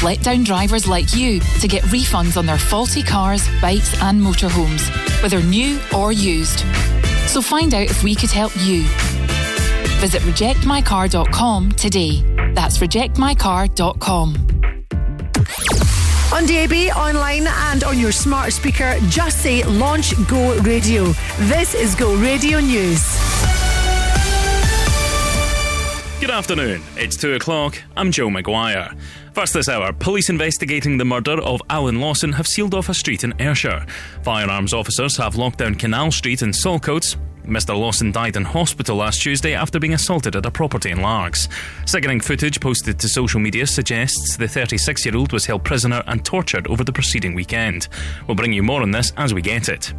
have let down drivers like you to get refunds on their faulty cars, bikes, and motorhomes, whether new or used. So find out if we could help you. Visit rejectmycar.com today. That's rejectmycar.com. On DAB, online, and on your smart speaker, just say Launch Go Radio. This is Go Radio News. Good afternoon. It's 2 o'clock. I'm Joe McGuire. First this hour, police investigating the murder of Alan Lawson have sealed off a street in Ayrshire. Firearms officers have locked down Canal Street in Saltcoats. Mr. Lawson died in hospital last Tuesday after being assaulted at a property in Largs. Sickening footage posted to social media suggests the 36 year old was held prisoner and tortured over the preceding weekend. We'll bring you more on this as we get it.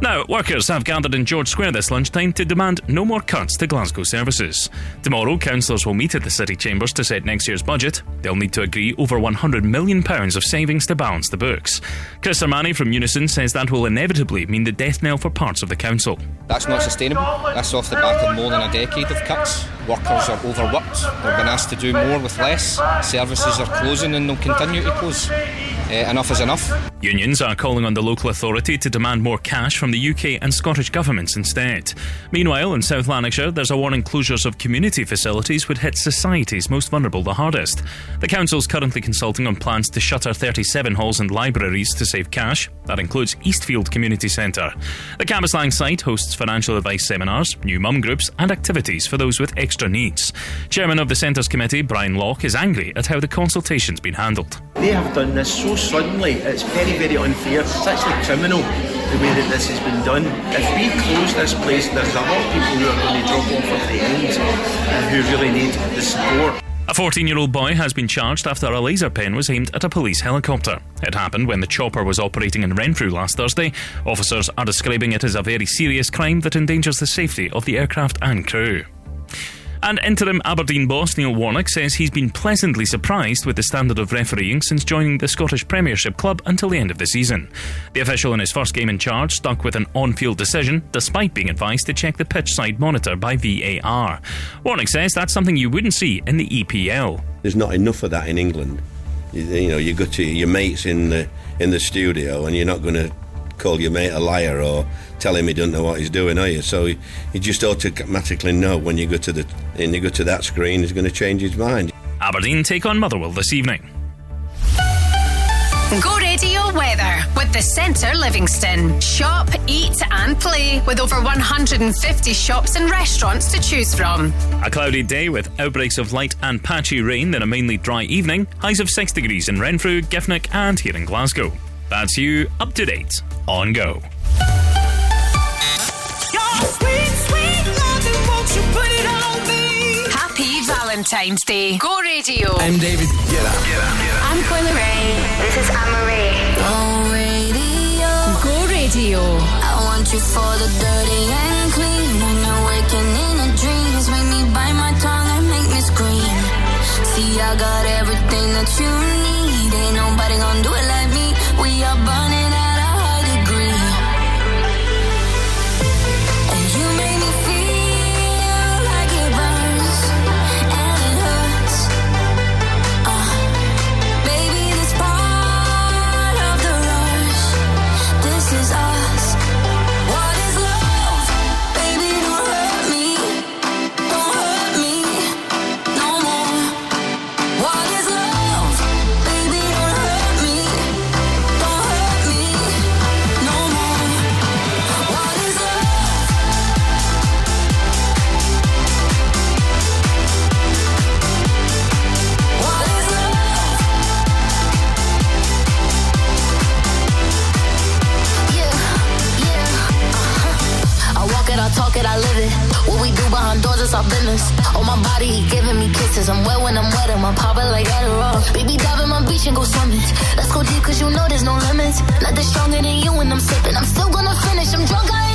Now, workers have gathered in George Square this lunchtime to demand no more cuts to Glasgow services. Tomorrow, councillors will meet at the city chambers to set next year's budget. They'll need to agree over £100 million of savings to balance the books. Chris Armani from Unison says that will inevitably mean the death knell for parts of the council. That's not sustainable. That's off the back of more than a decade of cuts. Workers are overworked. They've been asked to do more with less. Services are closing and they'll continue to close. Uh, enough is enough. Unions are calling on the local authority to demand more cash from the UK and Scottish governments instead. Meanwhile, in South Lanarkshire, there's a warning closures of community facilities would hit society's most vulnerable the hardest. The council's currently consulting on plans to shutter 37 halls and libraries to save cash. That includes Eastfield Community Centre. The Cambuslang site hosts financial advice seminars, new mum groups, and activities for those with extra needs. Chairman of the Centre's committee, Brian Locke, is angry at how the consultation's been handled. They have done this so suddenly, it's very, very unfair. It's actually criminal the way that this has been done. If we close this place, there's a lot of people who are going to drop off at the end and who really need the support. A 14 year old boy has been charged after a laser pen was aimed at a police helicopter. It happened when the chopper was operating in Renfrew last Thursday. Officers are describing it as a very serious crime that endangers the safety of the aircraft and crew. And interim Aberdeen boss Neil Warnock says he's been pleasantly surprised with the standard of refereeing since joining the Scottish Premiership club until the end of the season. The official in his first game in charge stuck with an on field decision, despite being advised to check the pitch side monitor by VAR. Warnock says that's something you wouldn't see in the EPL. There's not enough of that in England. You, you know, you go to your mates in the in the studio, and you're not going to call your mate a liar or tell him he doesn't know what he's doing, are you? So you just automatically know when you go to the and you go to that screen, he's going to change his mind. Aberdeen take on Motherwell this evening. Go Radio weather with the Centre Livingston. Shop, eat, and play with over 150 shops and restaurants to choose from. A cloudy day with outbreaks of light and patchy rain, then a mainly dry evening. Highs of 6 degrees in Renfrew, Giffnock, and here in Glasgow. That's you up to date on Go. Happy Valentine's Day. Go Radio. I'm David. Get up. Get up. Get up. I'm Coyle Ray. This is Anne Marie. Go Radio. Go Radio. I want you for the dirty and clean. When you're waking in a dreams, make me bite my tongue and make me scream. See, I got everything that you need. Is our business. On my body, he giving me kisses. I'm wet when I'm wet, I'm popping like Adderall. Baby, dive in my beach and go swimming. Let's go deep, cause you know there's no limits. Nothing stronger than you when I'm sipping. I'm still gonna finish, I'm drunk, I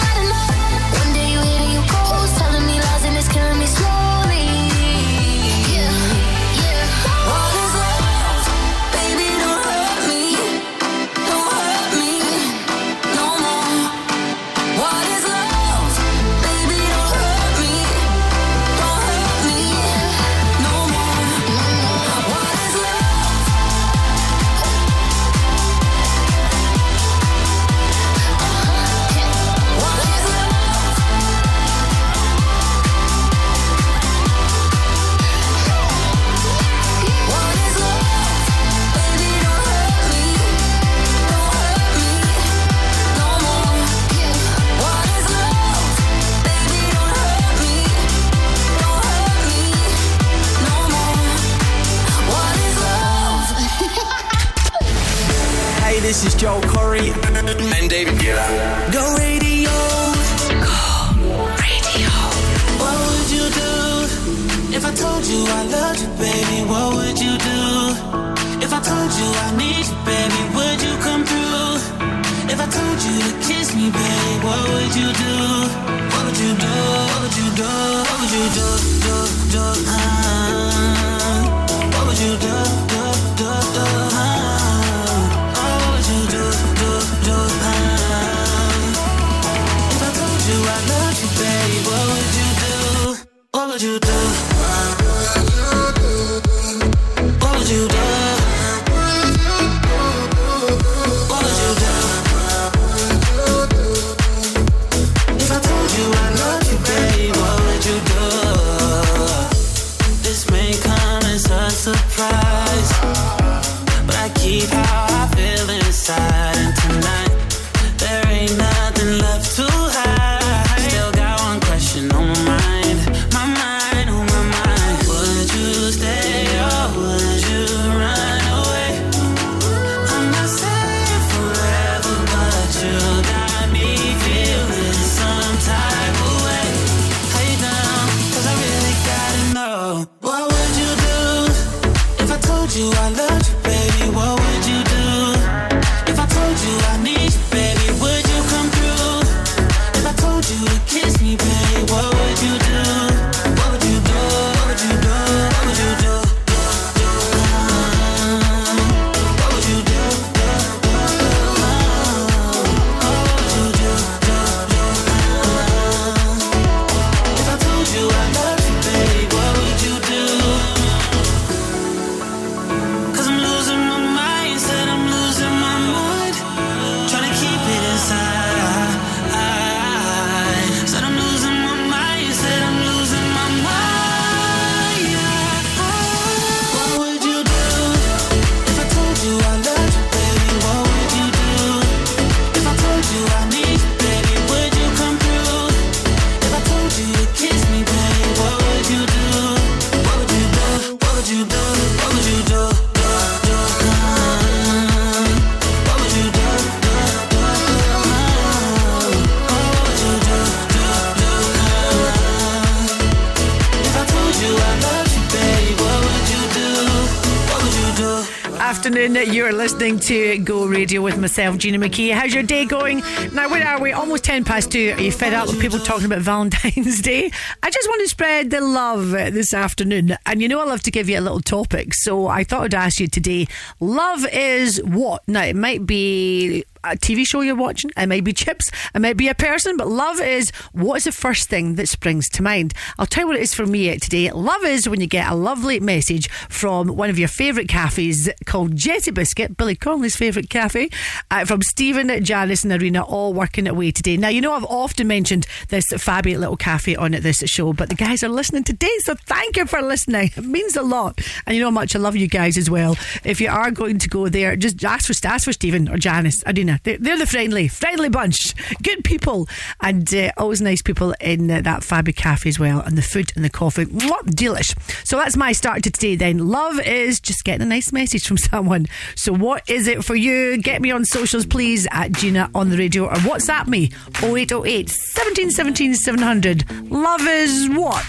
Radio with myself, Gina McKie. How's your day going? Now, where are we? Almost 10 past two. Are you fed up with people talking about Valentine's Day? I just want to spread the love this afternoon. And you know, I love to give you a little topic. So I thought I'd ask you today love is what? Now, it might be a TV show you're watching, it might be chips, it might be a person, but love is what is the first thing that springs to mind? I'll tell you what it is for me today. Love is when you get a lovely message from one of your favourite cafes called Jetty Biscuit, Billy Connolly's favourite cafe, uh, from Stephen, Janice, and Arena, all working away today. Now, you know, I've often mentioned this fabulous little cafe on at this show, but the guys are listening today, so thank you for listening. It means a lot. And you know how much I love you guys as well. If you are going to go there, just ask for, ask for Stephen or Janice, Arena. They're, they're the friendly, friendly bunch. Good people. And uh, always nice people in uh, that Fabi Cafe as well. And the food and the coffee, mwah, delish. So that's my start to today then. Love is just getting a nice message from someone. So what is it for you? Get me on socials, please, at Gina on the radio or WhatsApp me 0808 1717 700. Love is what?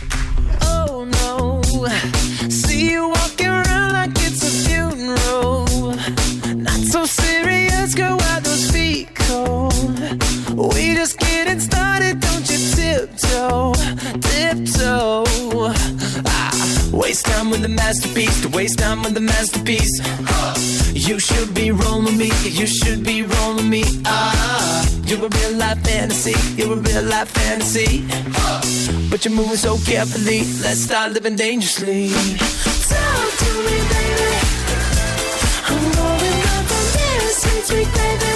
Oh no. See you walking around like it's a funeral. Not so serious, girl, We just getting started, don't you tiptoe, tiptoe. Ah, waste time with the masterpiece, to waste time with the masterpiece. You should be rolling me, you should be rolling me. Ah, you're a real life fantasy, you're a real life fantasy. But you're moving so carefully, let's start living dangerously. Talk to me, baby. I'm going up on this baby.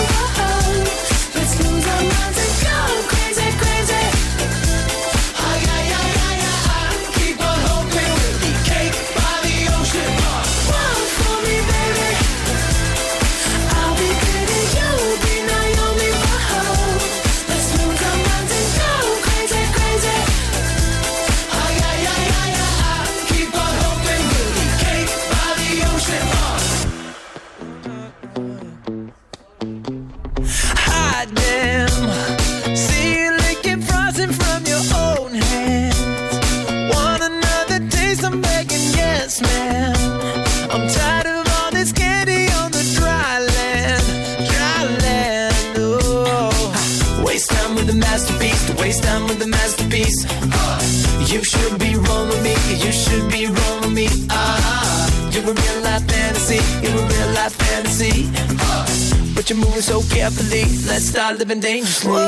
Living dangerously.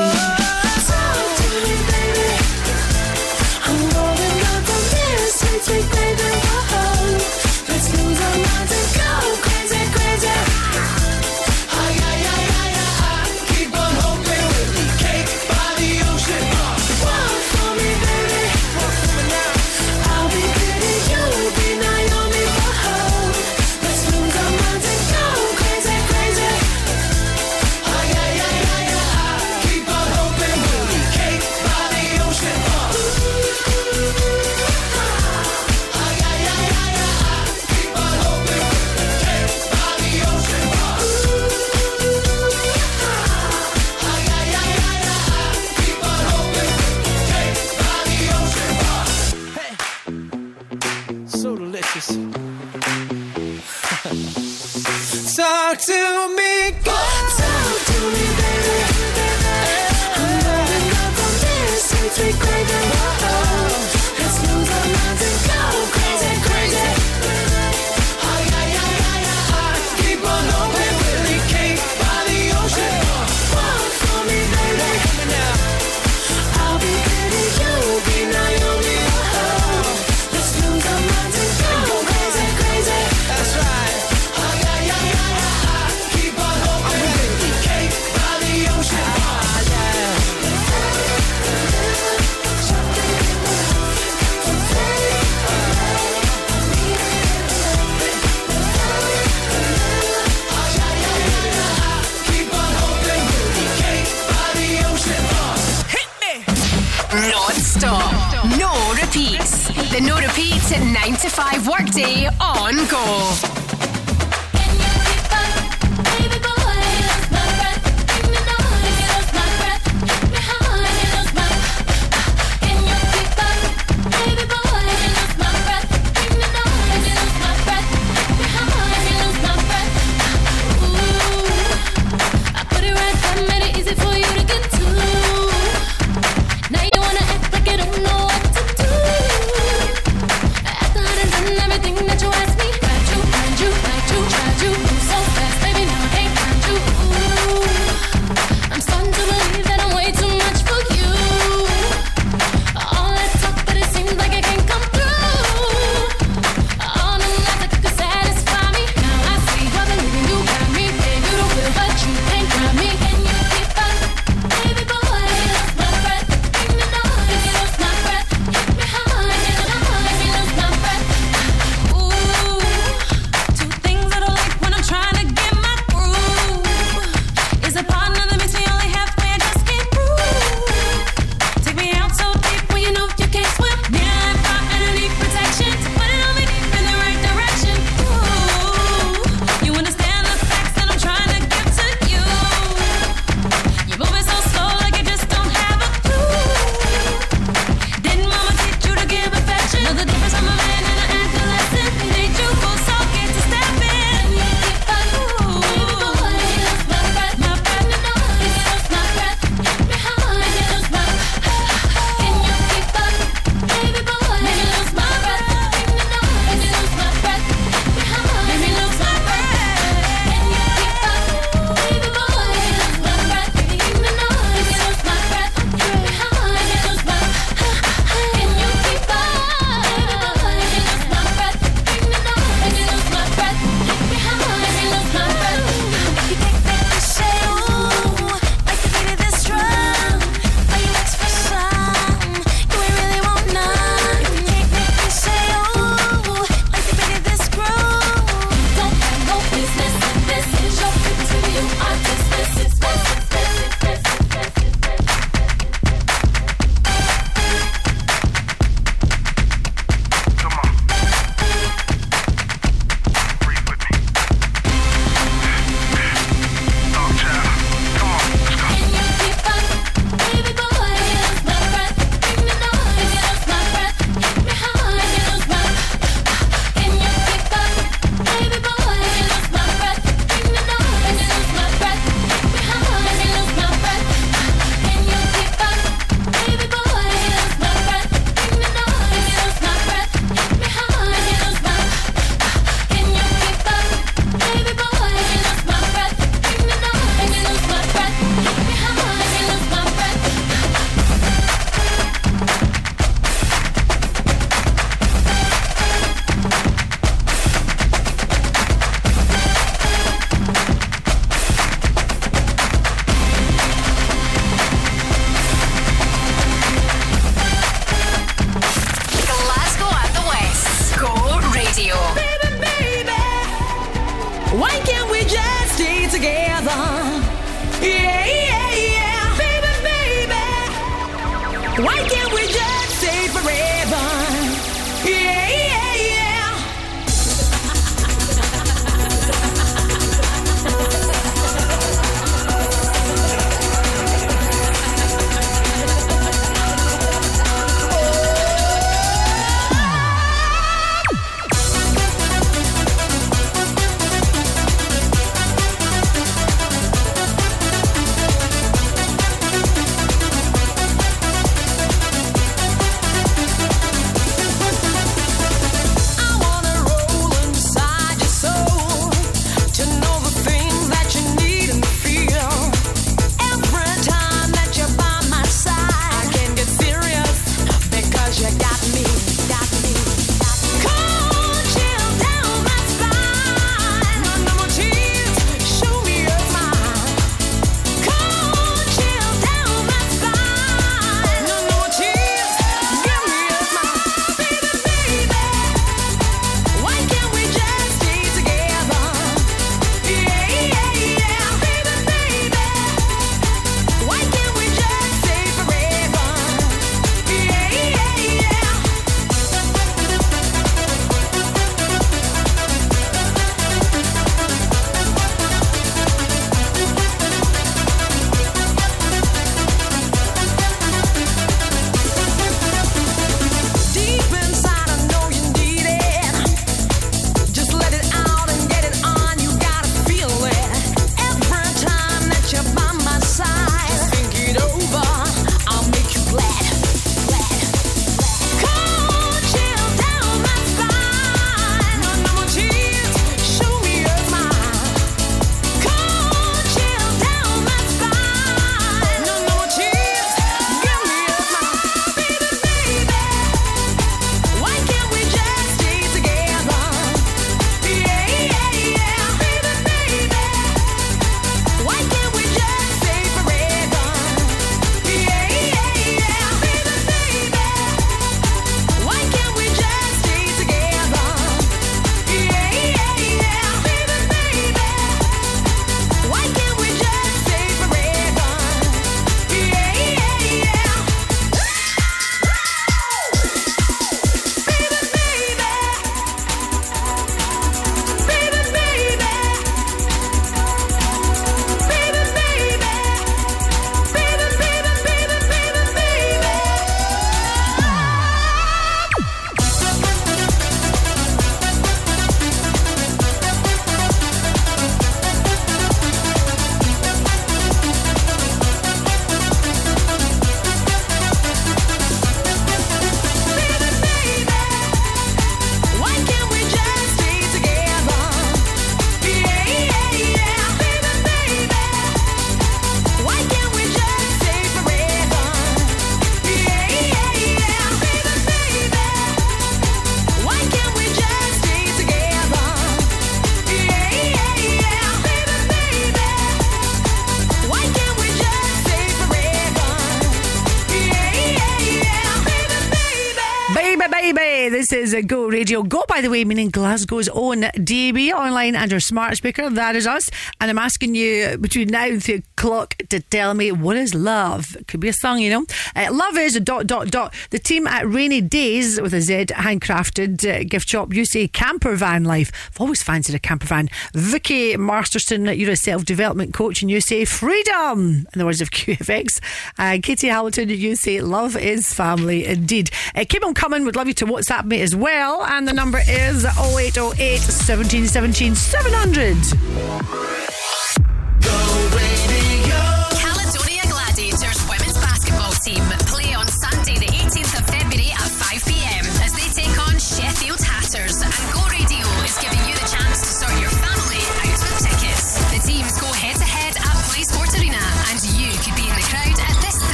Go Radio. Go, by the way, meaning Glasgow's own DAB online and your smart speaker. That is us. And I'm asking you between now and three o'clock to tell me what is love. Could be a song, you know. Uh, love is a dot, dot, dot. The team at Rainy Days with a Z handcrafted uh, gift shop. You say camper van life. I've always fancied a camper van. Vicky Masterson, you're a self development coach and you say freedom in the words of QFX. Uh, Katie Hamilton, you say love is family indeed. Uh, on on We'd love you to WhatsApp me as well. And the number is 0808 1717 700.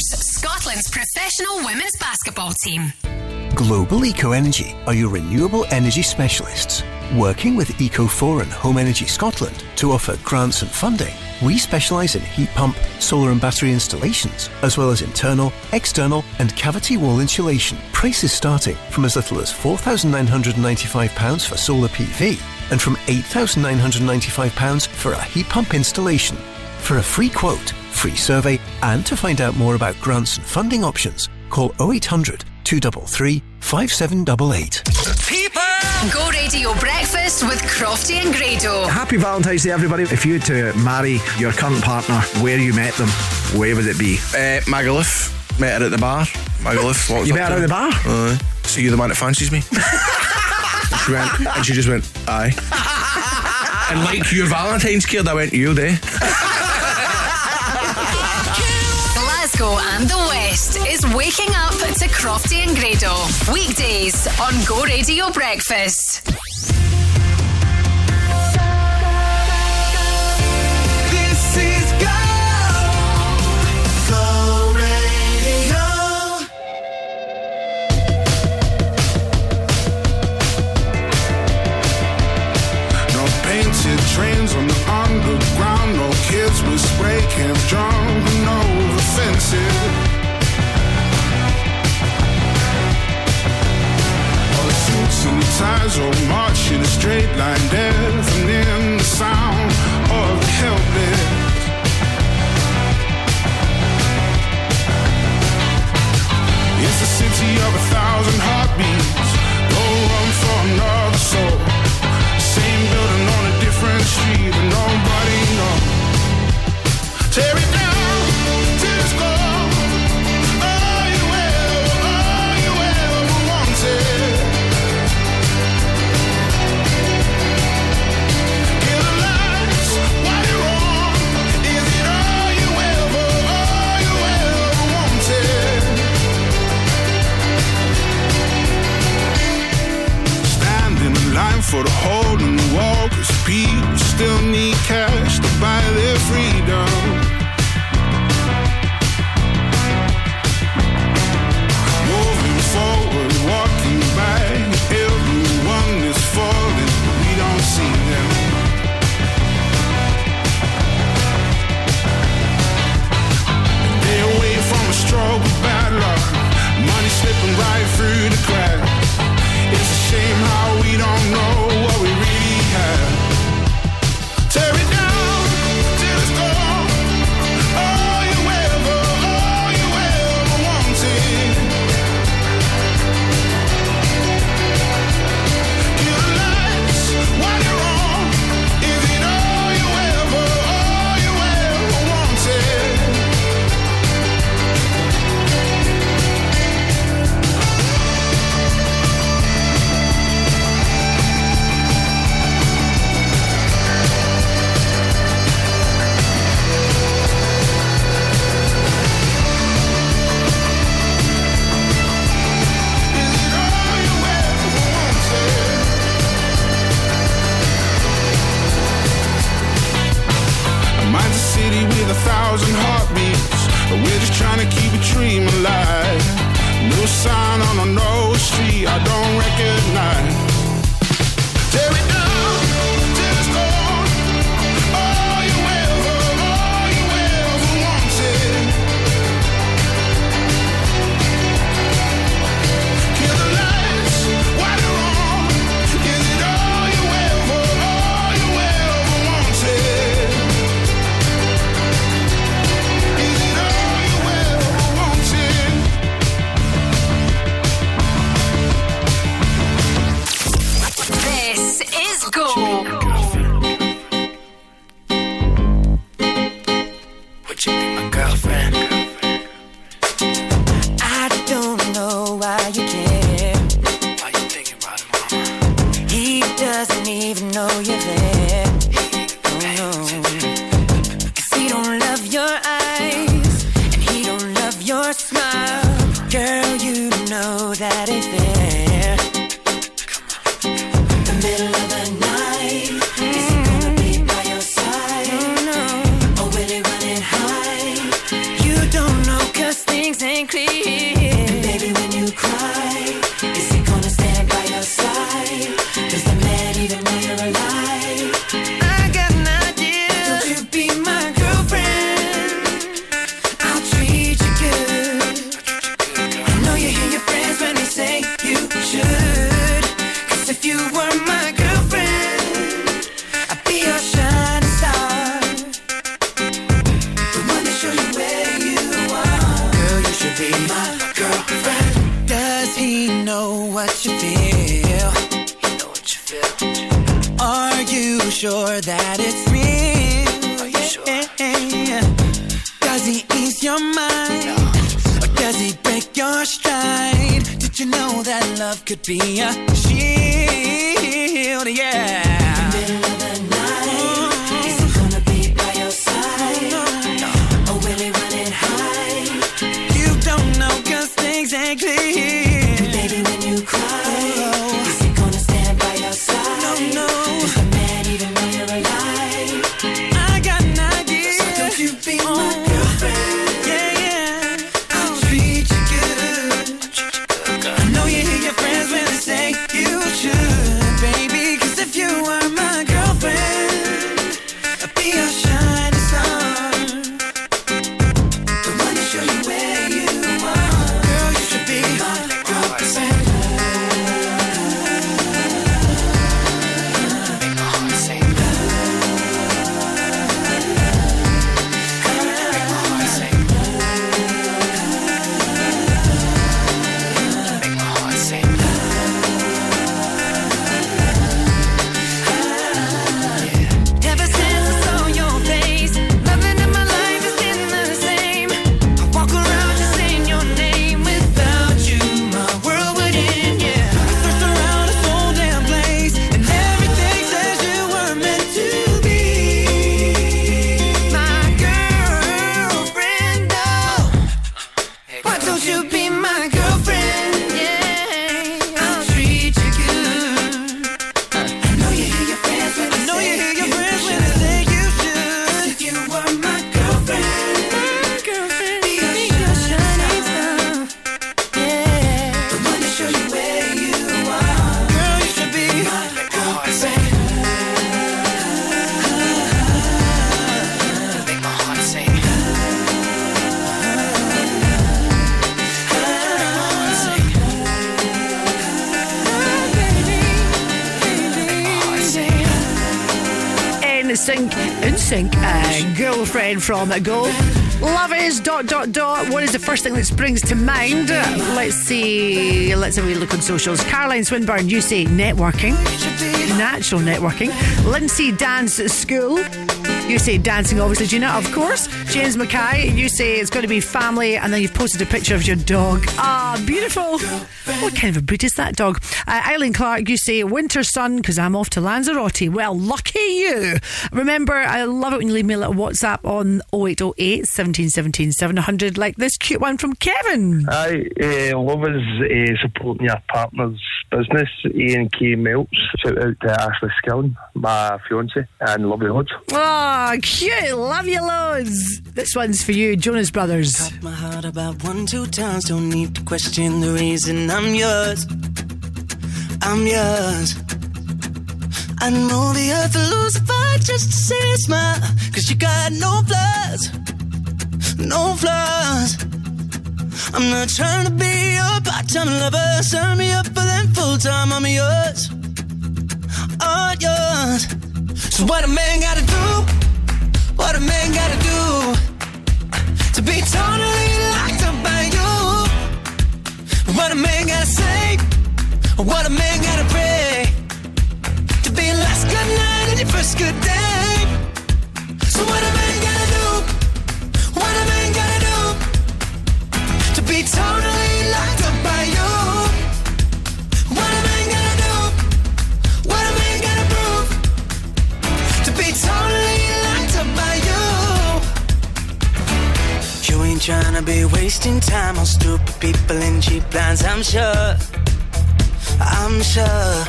Scotland's professional women's basketball team. Global Eco Energy are your renewable energy specialists. Working with Eco4 and Home Energy Scotland to offer grants and funding, we specialise in heat pump, solar and battery installations, as well as internal, external, and cavity wall insulation. Prices starting from as little as £4,995 for solar PV and from £8,995 for a heat pump installation. For a free quote, free survey, and to find out more about grants and funding options, call 0800 233 5788. Go Radio Breakfast with Crofty and Grado. Happy Valentine's Day, everybody. If you had to marry your current partner where you met them, where would it be? Uh, Magaluf. Met her at the bar. Magaluf. walked You up met her at the bar? Aye. so you're the man that fancies me? and she went, and she just went, aye. and like your Valentine's card, I went, you there. Glasgow and the West is waking up to Crofty and Grado. Weekdays on Go Radio Breakfast. This is Go. Go Radio. No painted trains on the underground, no kids with spray cans jumping over fences. All the suits and ties all march in a straight line, deafening the sound of the helpless. It's the city of a thousand heartbeats. No room for another soul. Same building on a different street, but nobody knows. Tear for the hole in the wall Cause people still need cash to buy their freedom. Moving forward, walking Everyone is falling, we don't see them. Away from a of bad luck. Money slipping right through thousand heartbeats. We're just trying to keep a dream alive. No sign on a no street I don't recognize. From Go. Love is dot dot dot. What is the first thing that springs to mind? Let's see. Let's have a wee look on socials. Caroline Swinburne, you say networking, natural networking. Lindsay Dance School. You say dancing, obviously, Gina, of course. James Mackay, you say it's going to be family, and then you've posted a picture of your dog. Ah, beautiful. What kind of a breed is that dog? Uh, Eileen Clark, you say winter sun because I'm off to Lanzarote. Well, lucky you. Remember, I love it when you leave me a little WhatsApp on 0808 1717 700, like this cute one from Kevin. I uh, love is uh, supporting your partner's business. Ian K. Melts. Shout out to Ashley Skillen, my fiance, and love you loads. Oh, cute. Love you loads. This one's for you, Jonas Brothers. My heart about one, two times. Don't need to question the reason I'm yours. I'm yours. I know the earth will lose a fight just to see a smile. Cause you got no flaws. No flaws. I'm not trying to be your part-time lover. Sign me up for them full-time. I'm yours. All yours. So what a man gotta do? What a man gotta do? to be totally locked up by you. What a man gotta say, what a man Ain't tryna be wasting time on stupid people and cheap plans, I'm sure. I'm sure.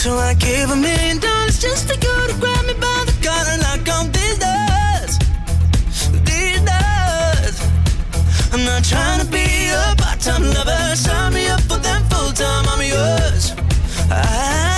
So I gave a million dollars just for you to grab me by the collar and knock on these doors. These doors. I'm not trying to be a part-time lover. Sign me up for them full-time. I'm yours. I'm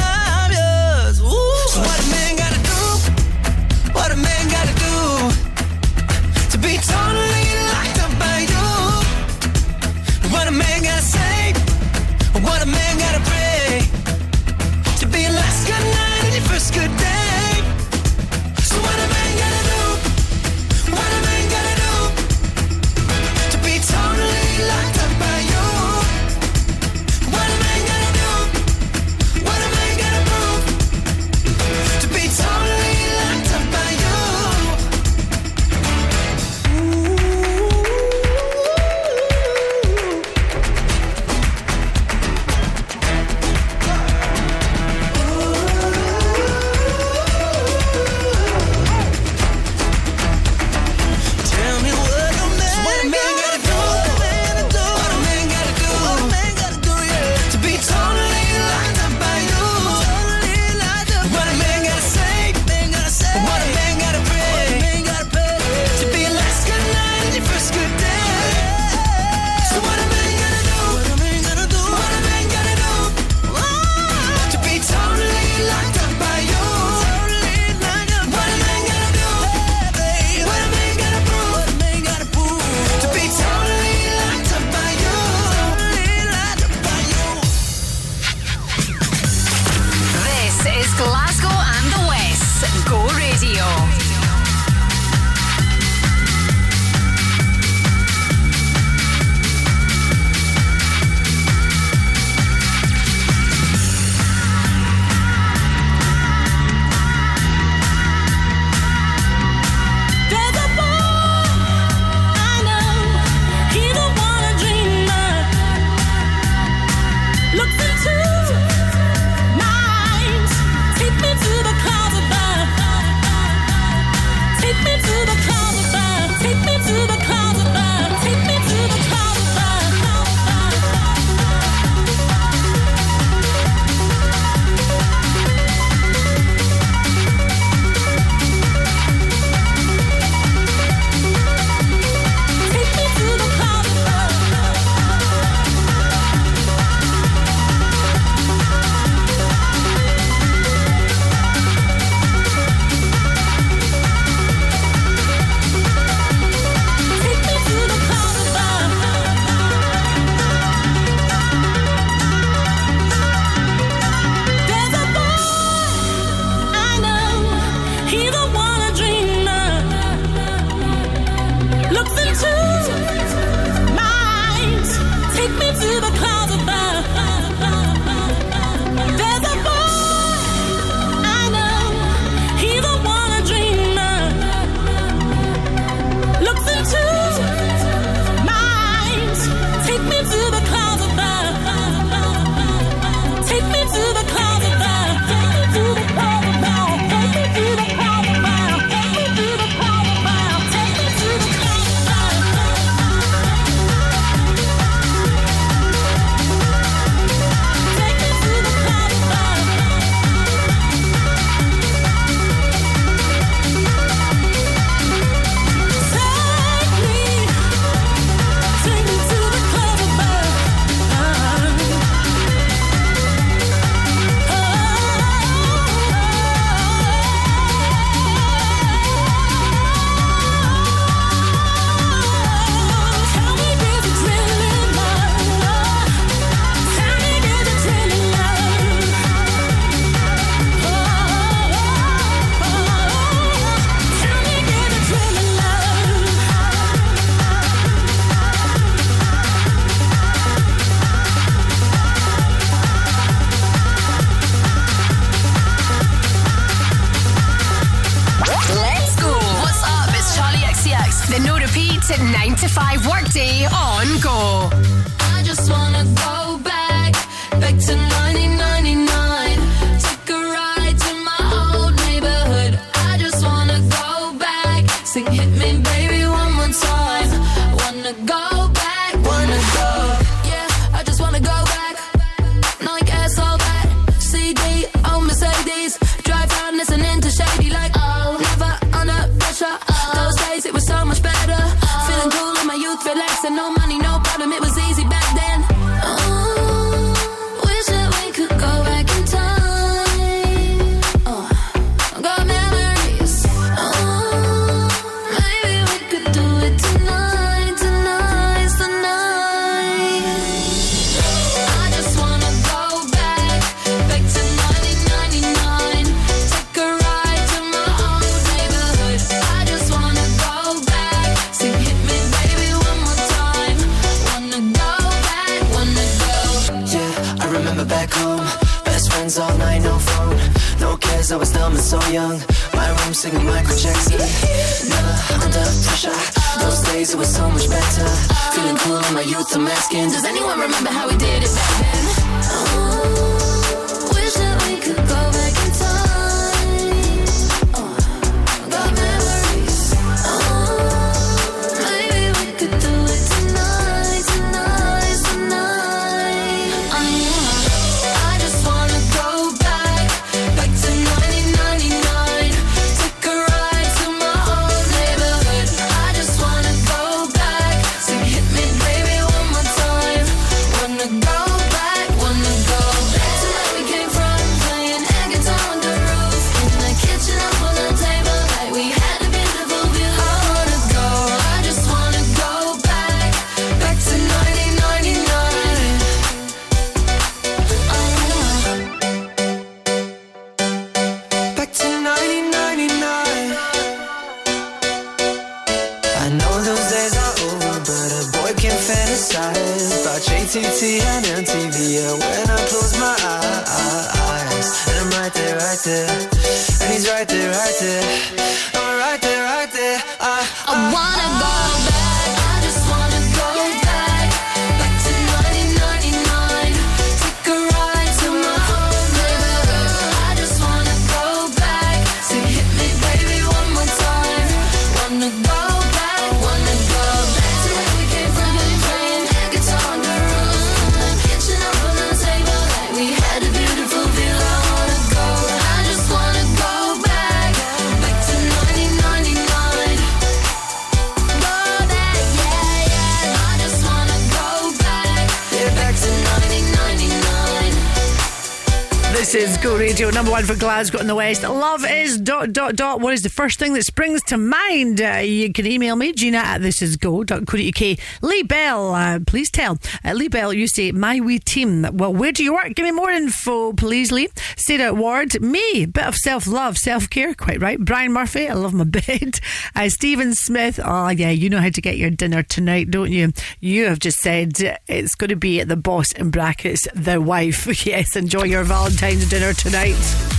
for Glasgow in the West. Love is dot dot dot. What is the first thing that springs to mind? Uh, you can email me, Gina at thisisgo.co.uk. Lee Bell, uh, please tell. Uh, Lee Bell, you say, my wee team. Well, where do you work? Give me more info, please, Lee. Sarah Ward, me, bit of self love, self care, quite right. Brian Murphy, I love my bed. Uh, Stephen Smith, oh, yeah, you know how to get your dinner tonight, don't you? You have just said it's going to be at the boss in brackets, the wife. yes, enjoy your Valentine's dinner tonight.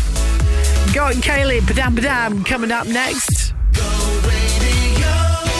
Got Kylie, Padam Padam, coming up next.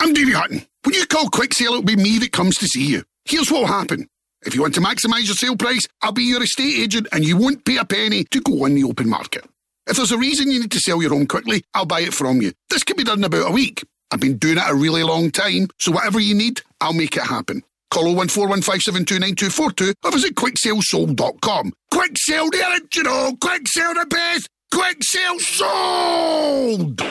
I'm Davy Hutton. When you call Quick Sale, it'll be me that comes to see you. Here's what'll happen. If you want to maximise your sale price, I'll be your estate agent and you won't pay a penny to go on the open market. If there's a reason you need to sell your home quickly, I'll buy it from you. This can be done in about a week. I've been doing it a really long time, so whatever you need, I'll make it happen. Call 01415729242 or visit quicksalesold.com. Quick sale, the original! Quick sale, the best! Quick sale sold!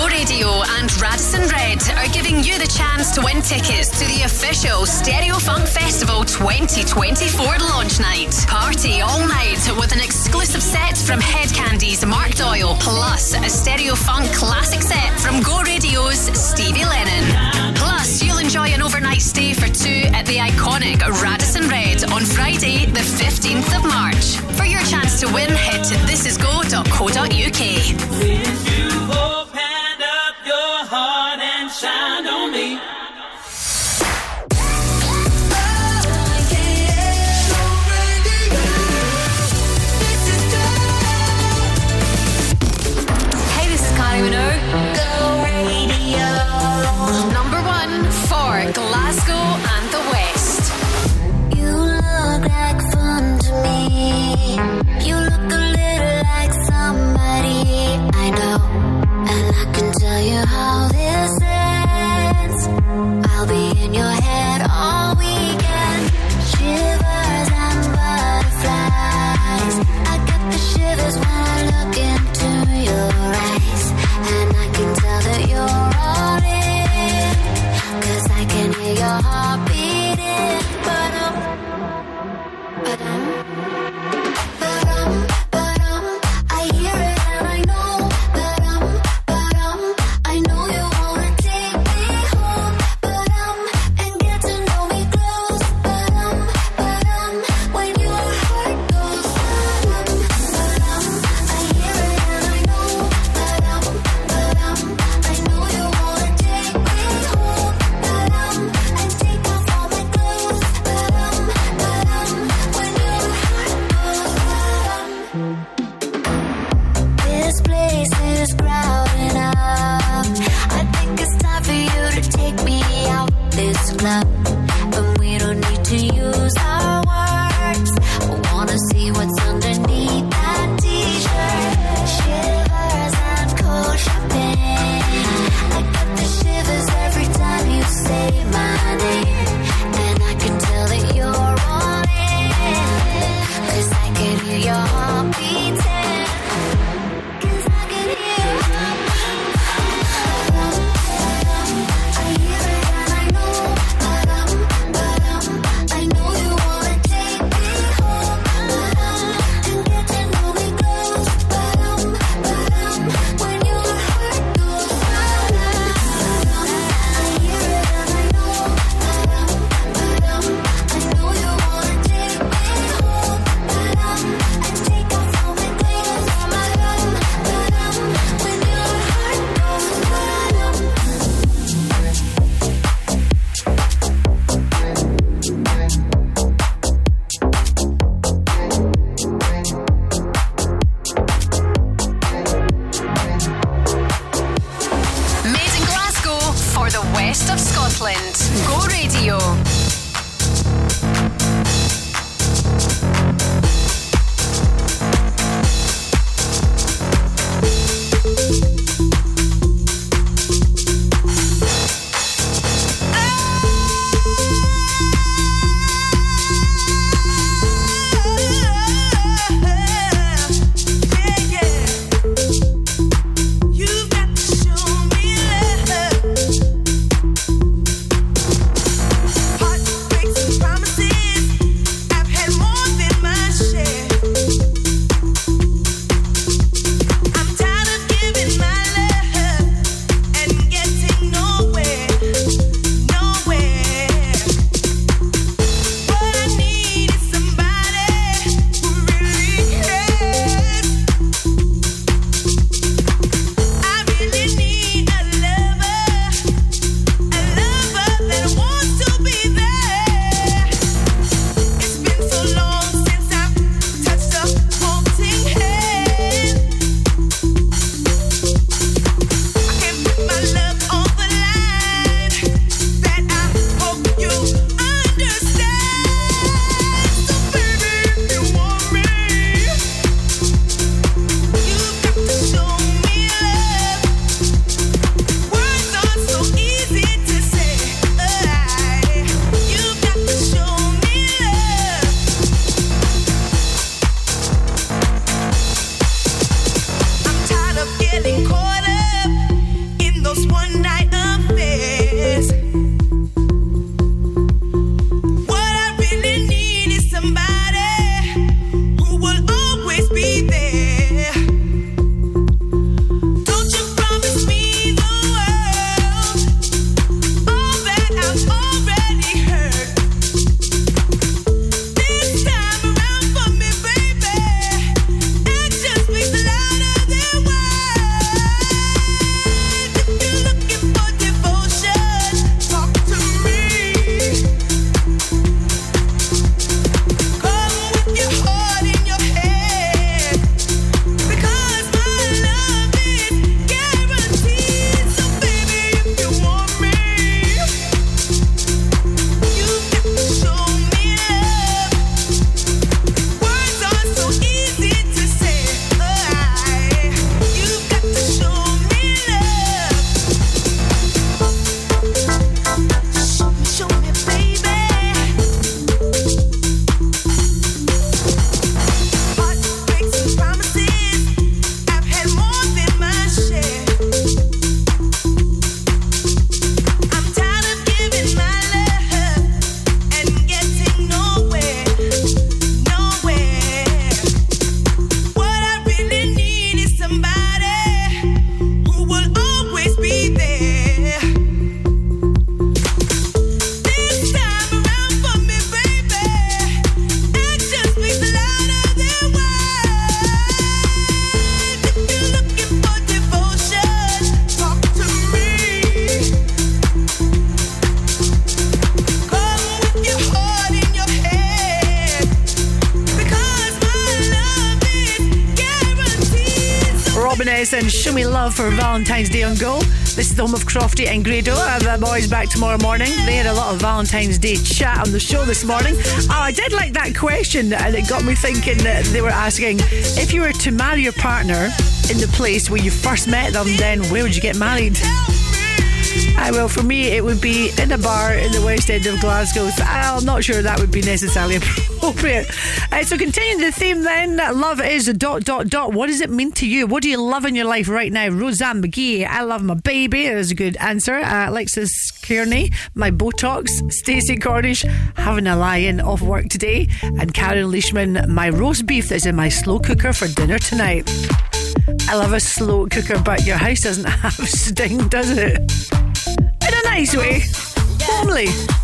Go Radio and Radisson Red are giving you the chance to win tickets to the official Stereo Funk Festival 2024 launch night. Party all night with an exclusive set from Hed Kandi's Mark Doyle, plus a Stereo Funk classic set from Go Radio's Stevie Lennon. Plus, you'll enjoy an overnight stay for two at the iconic Radisson Red on Friday, the 15th of March. For your chance to win, head to thisisgo.co.uk. shined on me. Valentine's Day on Go. This is the home of Crofty and Grado. I have the boys back tomorrow morning. They had a lot of Valentine's Day chat on the show this morning. Oh, I did like that question, and it got me thinking that they were asking if you were to marry your partner in the place where you first met them, then where would you get married? Uh, I will. for me, it would be in a bar in the West End of Glasgow. So I'm not sure that would be necessarily appropriate. Uh, so, continuing the theme then, love is a dot, dot, dot. What does it mean to you? What do you love in your life right now? Roseanne McGee, I love my baby. There's a good answer. Uh, Alexis Kearney, my Botox. Stacey Cornish, having a lie in off work today. And Karen Leishman, my roast beef that's in my slow cooker for dinner tonight. I love a slow cooker, but your house doesn't have sting, does it? In a nice way. Homely.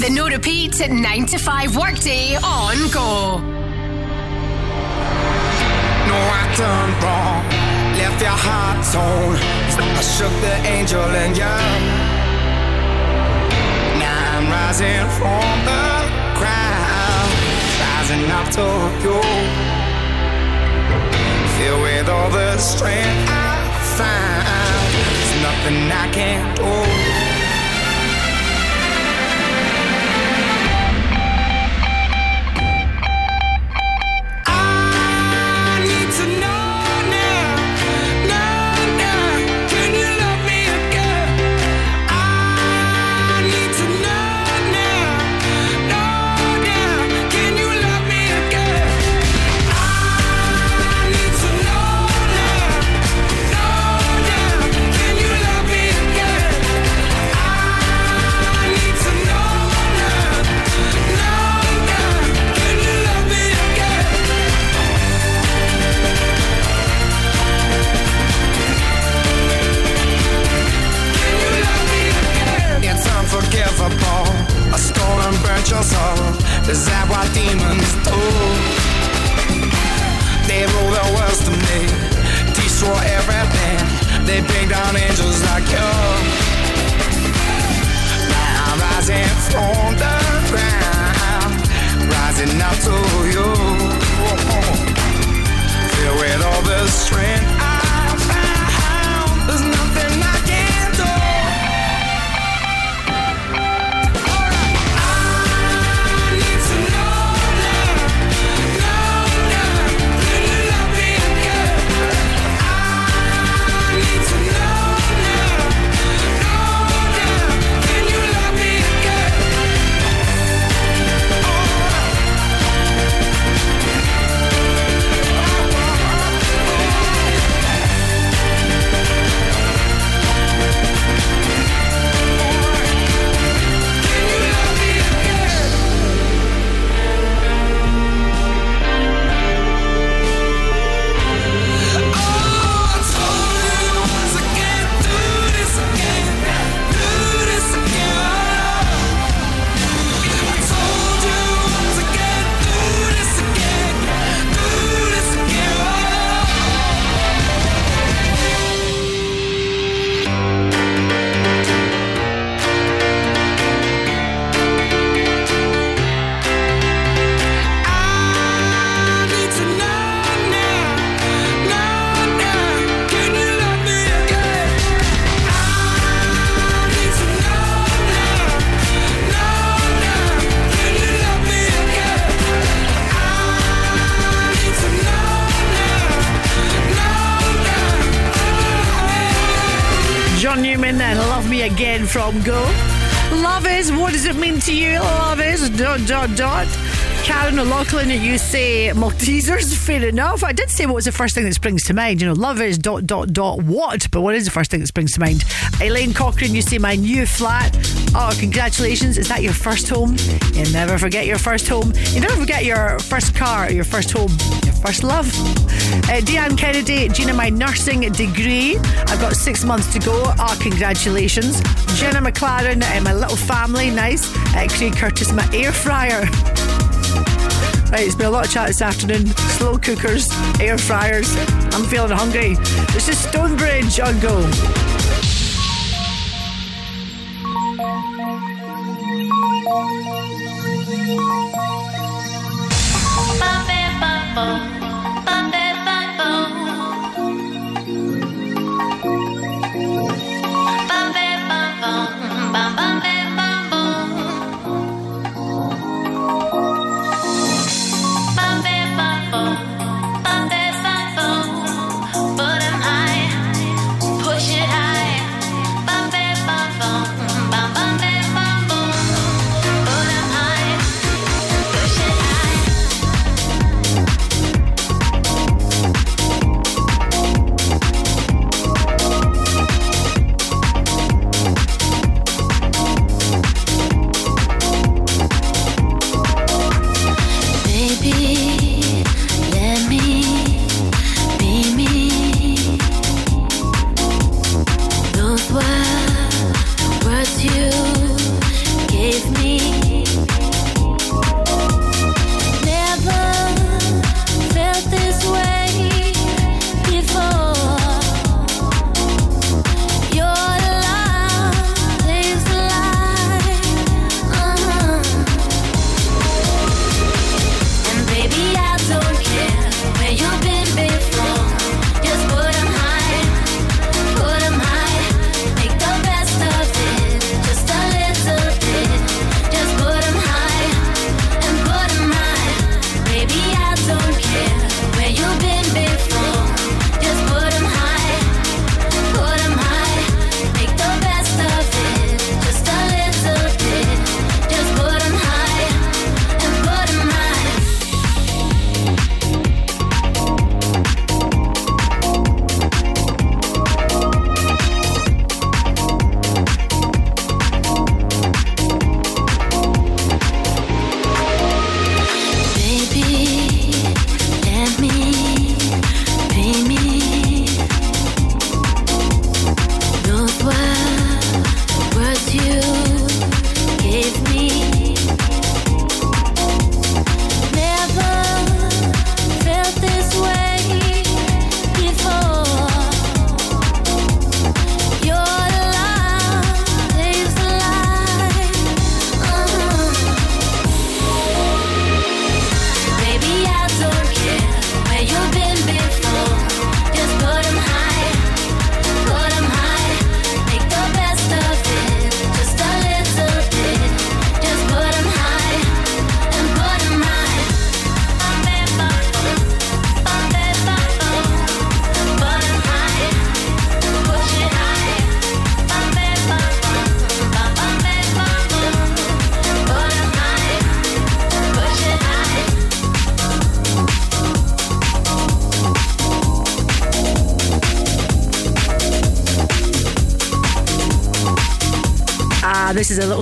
The no repeat 9 to 5 workday on go. No, I done wrong. Left your heart torn. I shook the angel and young. Now I'm rising from the ground. Rising up to you. Filled with all the strength I find. There's nothing I can't do. Down angels like you. Now I'm rising from the ground, rising up to you. Filled with all the strength from Go. Love is, what does it mean to you? Love is, dot, dot, dot. Karen O'Loughlin, you say Maltesers, fair enough. I did say what was the first thing that springs to mind. You know, love is dot, dot, dot, what? But what is the first thing that springs to mind? Elaine Cochrane, you say my new flat. Oh, congratulations. Is that your first home? You never forget your first home. You never forget your first car, your first home, first love. Uh, Deanne Kennedy, Gina, my nursing degree. I've got six months to go. Ah, congratulations. Jenna McLaren, uh, my little family, nice. Uh, Craig Curtis, my air fryer. Right, it's been a lot of chat this afternoon. Slow cookers, air fryers. I'm feeling hungry. This is Stonebridge on Go.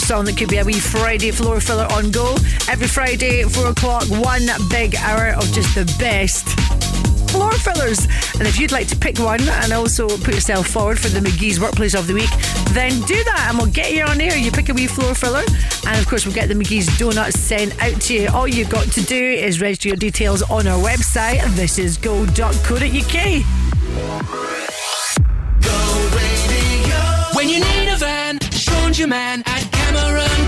Song that could be a wee Friday floor filler on go. Every Friday, 4 o'clock, one big hour of just the best floor fillers. And if you'd like to pick one and also put yourself forward for the McGhee's Workplace of the Week, then do that and we'll get you on air. You pick a wee floor filler, and of course, we'll get the McGhee's donuts sent out to you. All you've got to do is register your details on our website. This is go.co.uk. When you need a van, your man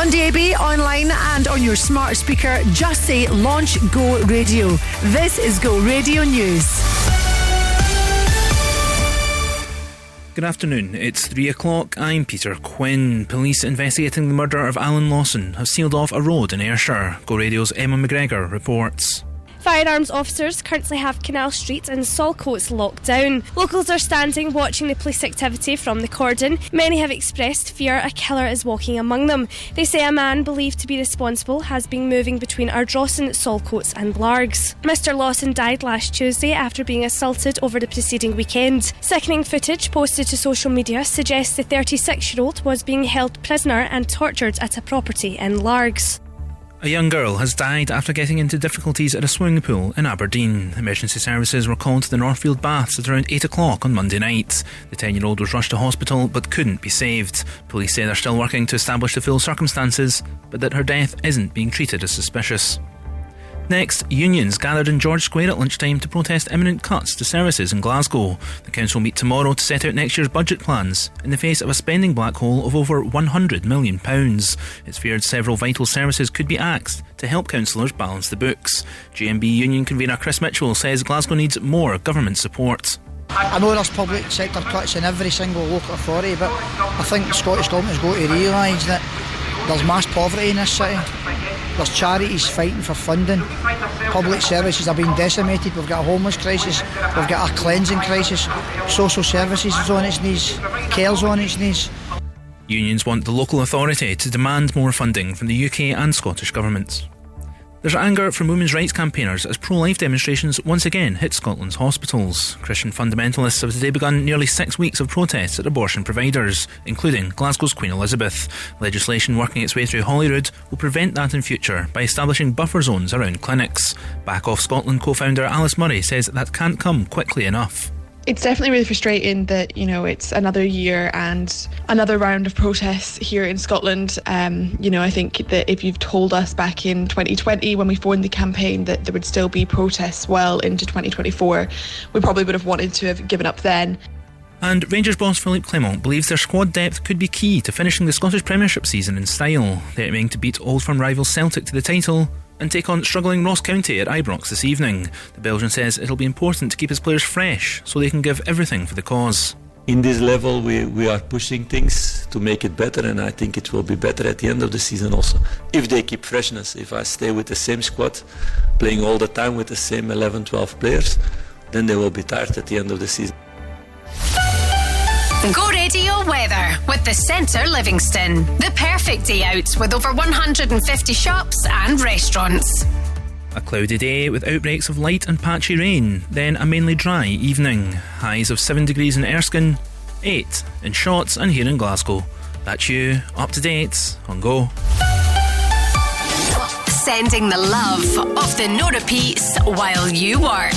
On DAB, online, and on your smart speaker, just say Launch Go Radio. This is Go Radio News. Good afternoon. It's three o'clock. I'm Peter Quinn. Police investigating the murder of Alan Lawson have sealed off a road in Ayrshire. Go Radio's Emma McGregor reports. Firearms officers currently have Canal Street and Saltcoats locked down. Locals are standing watching the police activity from the cordon. Many have expressed fear a killer is walking among them. They say a man believed to be responsible has been moving between Ardrossan, Saltcoats, and Largs. Mr. Lawson died last Tuesday after being assaulted over the preceding weekend. Sickening footage posted to social media suggests the 36 year old was being held prisoner and tortured at a property in Largs. A young girl has died after getting into difficulties at a swimming pool in Aberdeen. Emergency services were called to the Northfield Baths at around 8 o'clock on Monday night. The 10 year old was rushed to hospital but couldn't be saved. Police say they're still working to establish the full circumstances, but that her death isn't being treated as suspicious. Next, unions gathered in George Square at lunchtime to protest imminent cuts to services in Glasgow. The council meet tomorrow to set out next year's budget plans in the face of a spending black hole of over £100 million. It's feared several vital services could be axed to help councillors balance the books. GMB union convener Chris Mitchell says Glasgow needs more government support. I know there's public sector cuts in every single local authority, but I think Scottish Government has got to realise that there's mass poverty in this city. There's charities fighting for funding. Public services are being decimated. We've got a homeless crisis. We've got a cleansing crisis. Social services is on its knees. Care's on its knees. Unions want the local authority to demand more funding from the UK and Scottish governments. There's anger from women's rights campaigners as pro life demonstrations once again hit Scotland's hospitals. Christian fundamentalists have today begun nearly six weeks of protests at abortion providers, including Glasgow's Queen Elizabeth. Legislation working its way through Holyrood will prevent that in future by establishing buffer zones around clinics. Back Off Scotland co founder Alice Murray says that can't come quickly enough. It's definitely really frustrating that you know it's another year and another round of protests here in Scotland. Um, you know, I think that if you've told us back in 2020 when we formed the campaign that there would still be protests well into 2024, we probably would have wanted to have given up then. And Rangers boss Philippe Clement believes their squad depth could be key to finishing the Scottish Premiership season in style. They're aiming to beat Old Firm rival Celtic to the title and take on struggling Ross County at Ibrox this evening. The Belgian says it'll be important to keep his players fresh so they can give everything for the cause. In this level, we, we are pushing things to make it better, and I think it will be better at the end of the season also. If they keep freshness, if I stay with the same squad, playing all the time with the same 11, 12 players, then they will be tired at the end of the season. Go Radio Weather with the Centre Livingston. The perfect day out with over 150 shops and restaurants. A cloudy day with outbreaks of light and patchy rain, then a mainly dry evening. Highs of 7 degrees in Erskine, 8 in Shotts and here in Glasgow. That's you, up to date on Go. Sending the love of the no repeats while you work.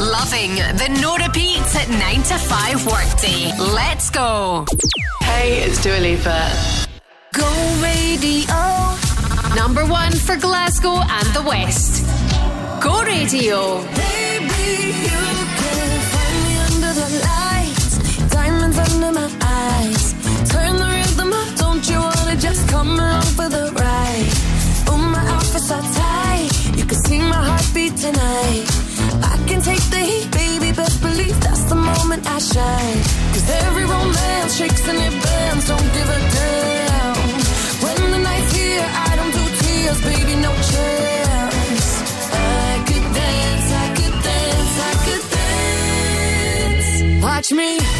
Loving the no repeats at 9 to 5 workday. Let's go. Hey, it's Dua Lipa. Go radio. Number one for Glasgow and the West. Go radio. Baby, you can find me under the lights, diamonds under my eyes. Turn the rhythm up, don't you wanna just come along for the ride? Oh, my outfits are tight, you can see my heartbeat tonight. Can take the heat, baby, best believe that's the moment I shine. Cause every romance shakes and it bends, don't give a damn. When the night's here, I don't do tears, baby, no chance. I could dance, I could dance, I could dance. Watch me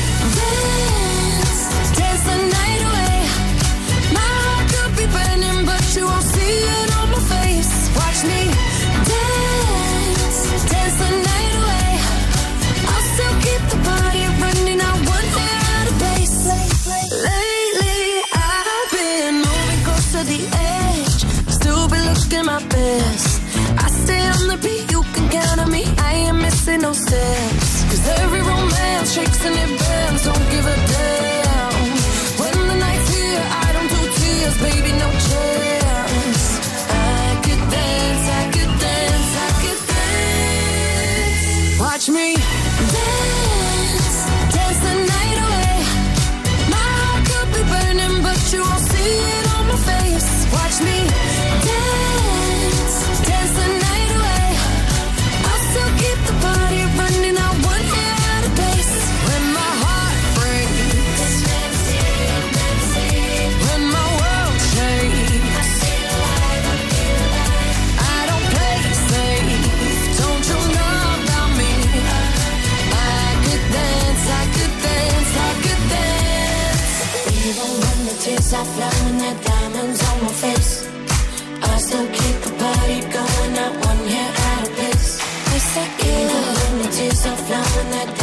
steps. Cause every romance shakes and it tears are flowing, the diamonds on my face. I still keep the party going, not one hair out of place. Yes, I can. Even when the tears are flowing, the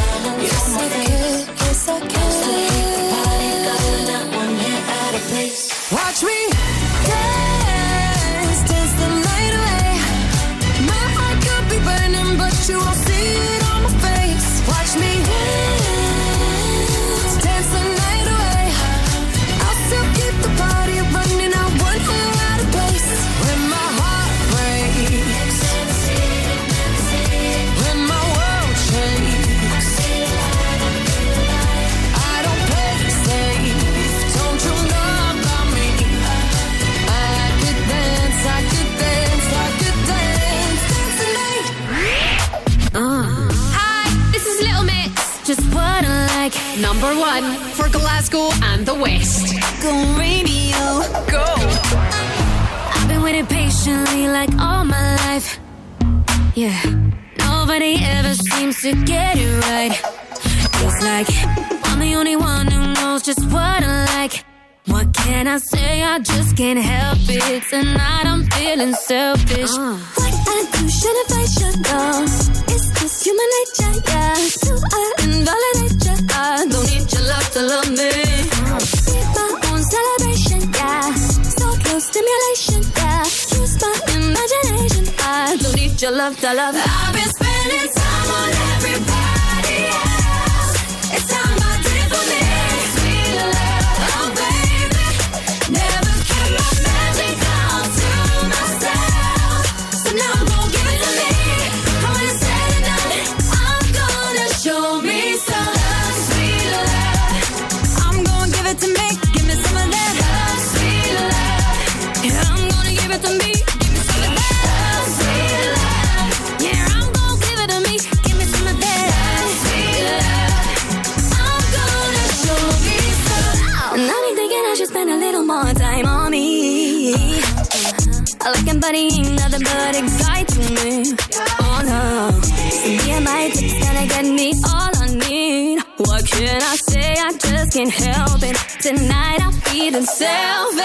Number one for Glasgow and the West. Go radio. Go. I've been waiting patiently like all my life. Yeah, nobody ever seems to get it right. It's like I'm the only one who knows just what I like. What can I say? I just can't help it. Tonight I'm feeling selfish. Uh. What I do, should if I should know? It's just human nature, yeah. So I invalidate your to love me. My own celebration, yeah. So close stimulation, yeah. Use my imagination. I don't need your love to love. I've been spending time on everybody else. It's time I like him, but he ain't nothing but a guy to me. Oh no. So me and my tips gonna get me all I need. What can I say? I just can't help it. Tonight I'm feeling selfish.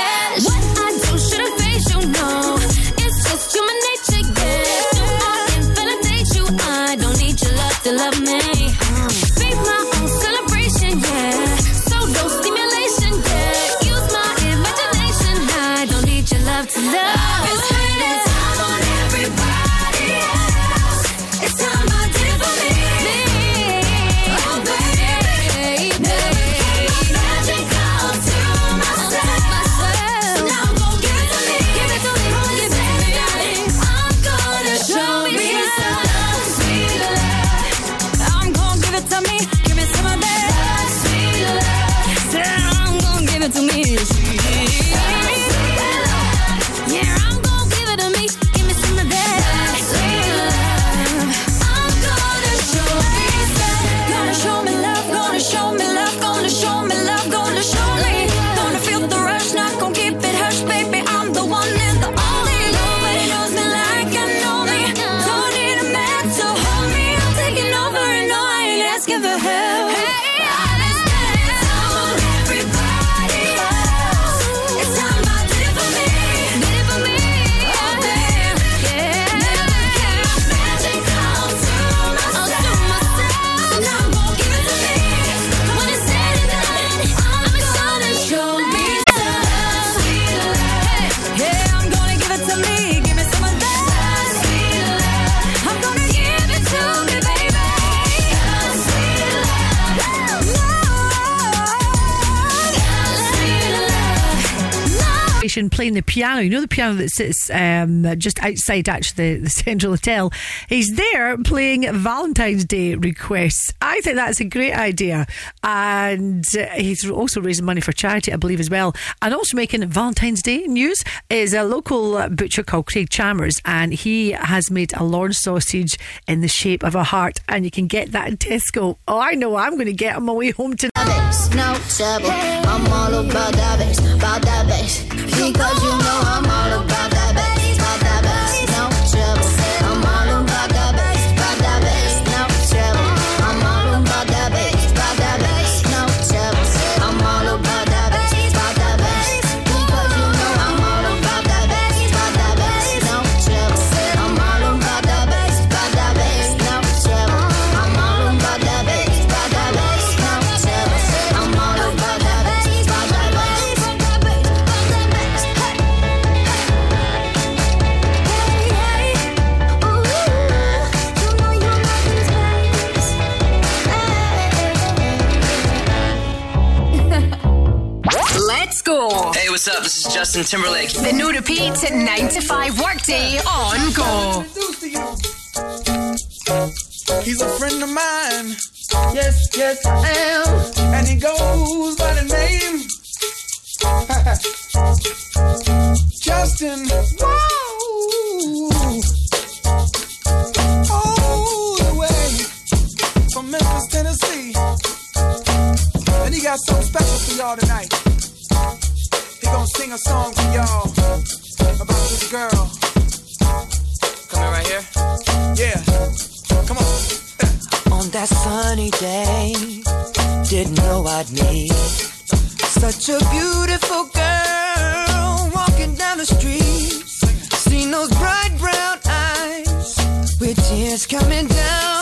Playing the piano. You know the piano that sits um, just outside actually the, the Central Hotel. He's there playing Valentine's Day requests. I think that's a great idea, and uh, he's also raising money for charity, I believe, as well. And also making Valentine's Day news is a local butcher called Craig Chalmers, and he has made a Lorne sausage in the shape of a heart, and you can get that in Tesco. Oh, I know I'm going to get on my way home tonight. No trouble. I'm all about that bass, about that bass. Because you know I'm all about Let's. Hey, what's up? This is Justin Timberlake. The no repeat 9 to 5 workday on go. He's a friend of mine. Yes, yes, I am. And he goes by the name Justin. Whoa. All the way from Memphis, Tennessee. And he got something special for y'all tonight. Gonna sing a song for y'all about this girl. Coming right here. Yeah. Come on. On that sunny day, didn't know I'd meet such a beautiful girl walking down the street. Seen those bright brown eyes with tears coming down.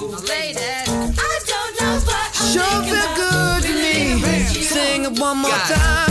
you? sure feel good to me. Sing it one more time.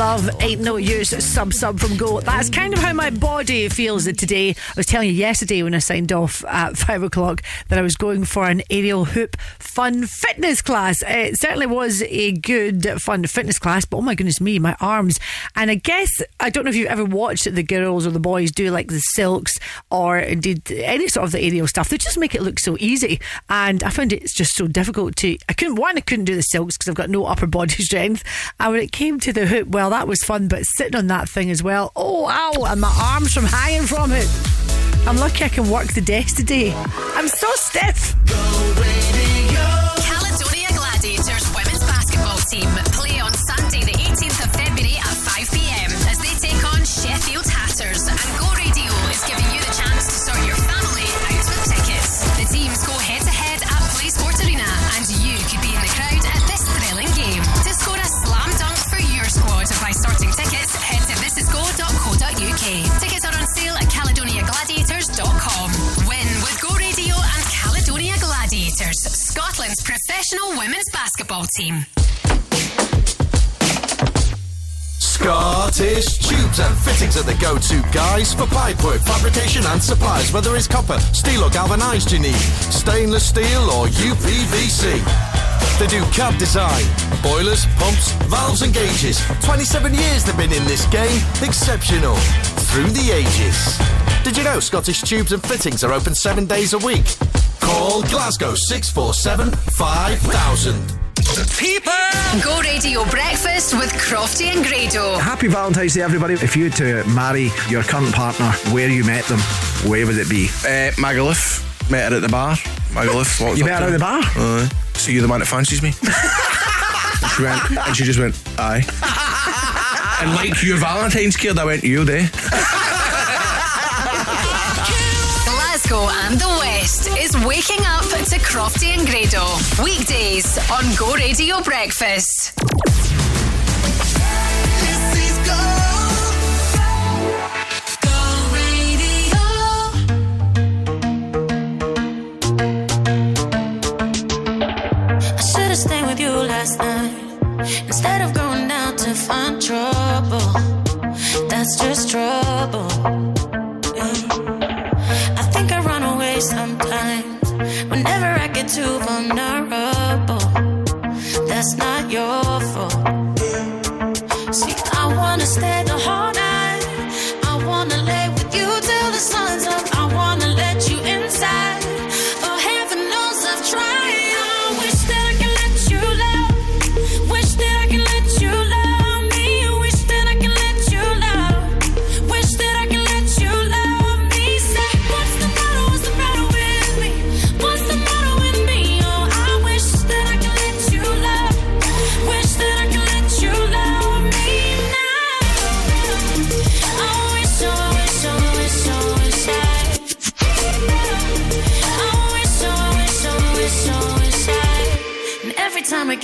love Ain't No Use Sub Sub from Go. That's kind of how my body feels today. I was telling you yesterday when I signed off at five o'clock that I was going for an aerial hoop fun fitness class. It certainly was a good fun fitness class, but oh my goodness me, my arms. And I guess, I don't know if you've ever watched the girls or the boys do like the silks or indeed any sort of the aerial stuff. They just make it look so easy. And I found it's just so difficult to, I couldn't, one, I couldn't do the silks because I've got no upper body strength. And when it came to the hoop, well, that was fun, but sitting on that thing as well, oh, ow, and my arms from hanging from it. I'm lucky I can work the desk today. I'm so stiff. Scotland's professional women's basketball team. Scottish Tubes and Fittings are the go-to guys for pipework, fabrication and supplies, whether it's copper, steel or galvanised you need, stainless steel or UPVC. They do CAD design, boilers, pumps, valves and gauges. 27 years they've been in this game. Exceptional. Through the ages. Did you know Scottish Tubes and Fittings are open seven days a week? Call Glasgow 647 5000. People! Go Radio Breakfast with Crofty and Grado. Happy Valentine's Day, everybody. If you had to marry your current partner where you met them, where would it be? Uh, Magaluf. Met her at the bar. Magaluf. walked You met her at the bar? Aye. so you're the man that fancies me? she went, and she just went, aye. and like your Valentine's kid, I went, you day. Glasgow and the West is waking up to Crofty and Grado. Weekdays on Go Radio Breakfast. I you last night instead of going out to find trouble. That's just trouble. I think I run away sometimes whenever I get too vulnerable. That's not your fault. See, I wanna stay the whole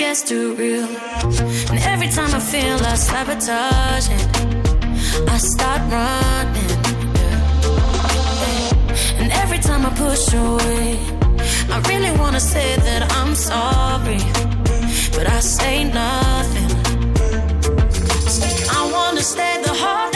gets too real, and every time I feel I sabotage it, I start running. And every time I push away, I really wanna say that I'm sorry, but I say nothing. I wanna stay the whole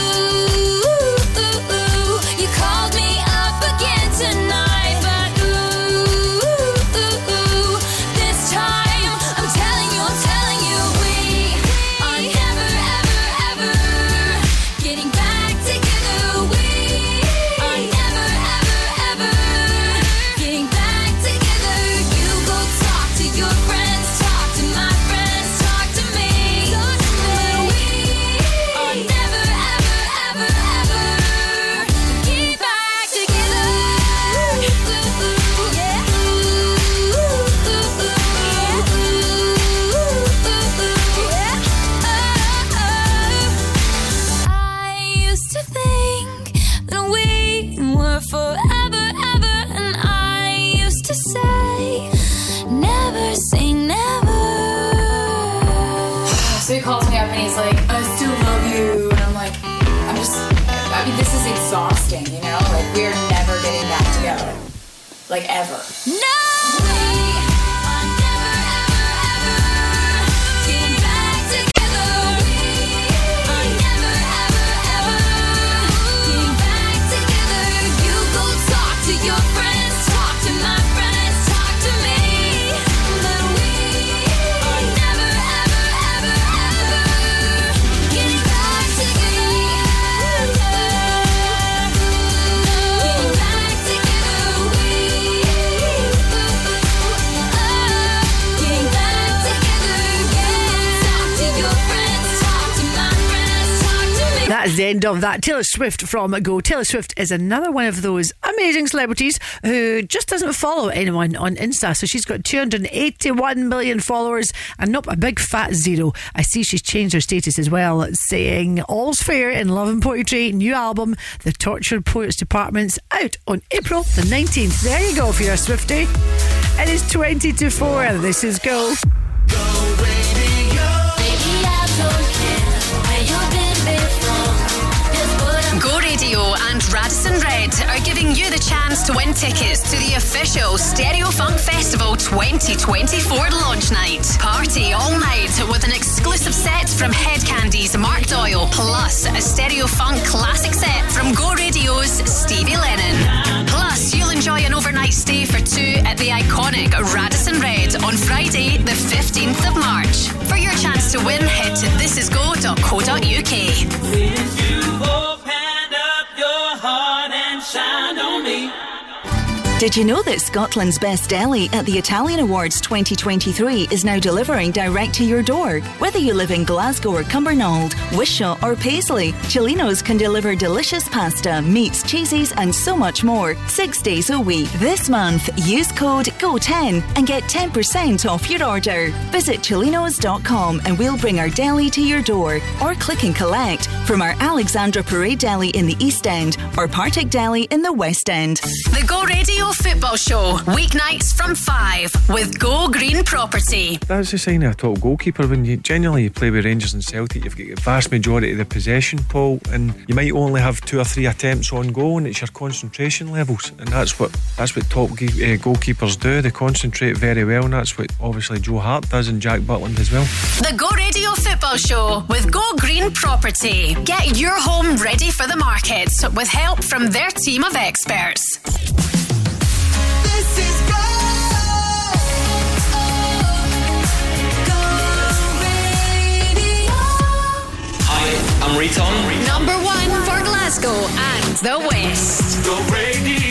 Like, ever. That's the end of that. Taylor Swift from Go. Taylor Swift is another one of those amazing celebrities who just doesn't follow anyone on Insta. So she's got 281 million followers and not a big fat zero. I see she's changed her status as well, saying All's Fair in Love and Poetry, new album, The Tortured Poets Department's out on April the 19th. There you go if you're a Swifty. It is 20 to 4. This is Go. Go And Radisson Red are giving you the chance to win tickets to the official Stereo Funk Festival 2024 launch night. Party all night with an exclusive set from Hed Kandi's Mark Doyle, plus a Stereo Funk classic set from Go Radio's Stevie Lennon. Plus, you'll enjoy an overnight stay for two at the iconic Radisson Red on Friday, the 15th of March. For your chance to win, head to thisisgo.co.uk. Did you know that Scotland's Best Deli at the Italian Awards 2023 is now delivering direct to your door? Whether you live in Glasgow or Cumbernauld, Wishaw or Paisley, Celino's can deliver delicious pasta, meats, cheeses, and so much more six days a week. This month, use code GO10 and get 10% off your order. Visit celinos.com and we'll bring our deli to your door or click and collect from our Alexandra Parade Deli in the East End or Partick Deli in the West End. The Go Radio Football Show, weeknights from 5 with Go Green Property. That's the sign of a top goalkeeper. When you generally you play with Rangers and Celtic, you've got the vast majority of the possession, Paul, and you might only have two or three attempts on goal, and it's your concentration levels. And that's what that's what top uh, goalkeepers do. They concentrate very well, and that's what obviously Joe Hart does and Jack Butland as well. The Go Radio Football Show with Go Green Property. Get your home ready for the market with help from their team of experts. Number one for Glasgow and the West. Go radio.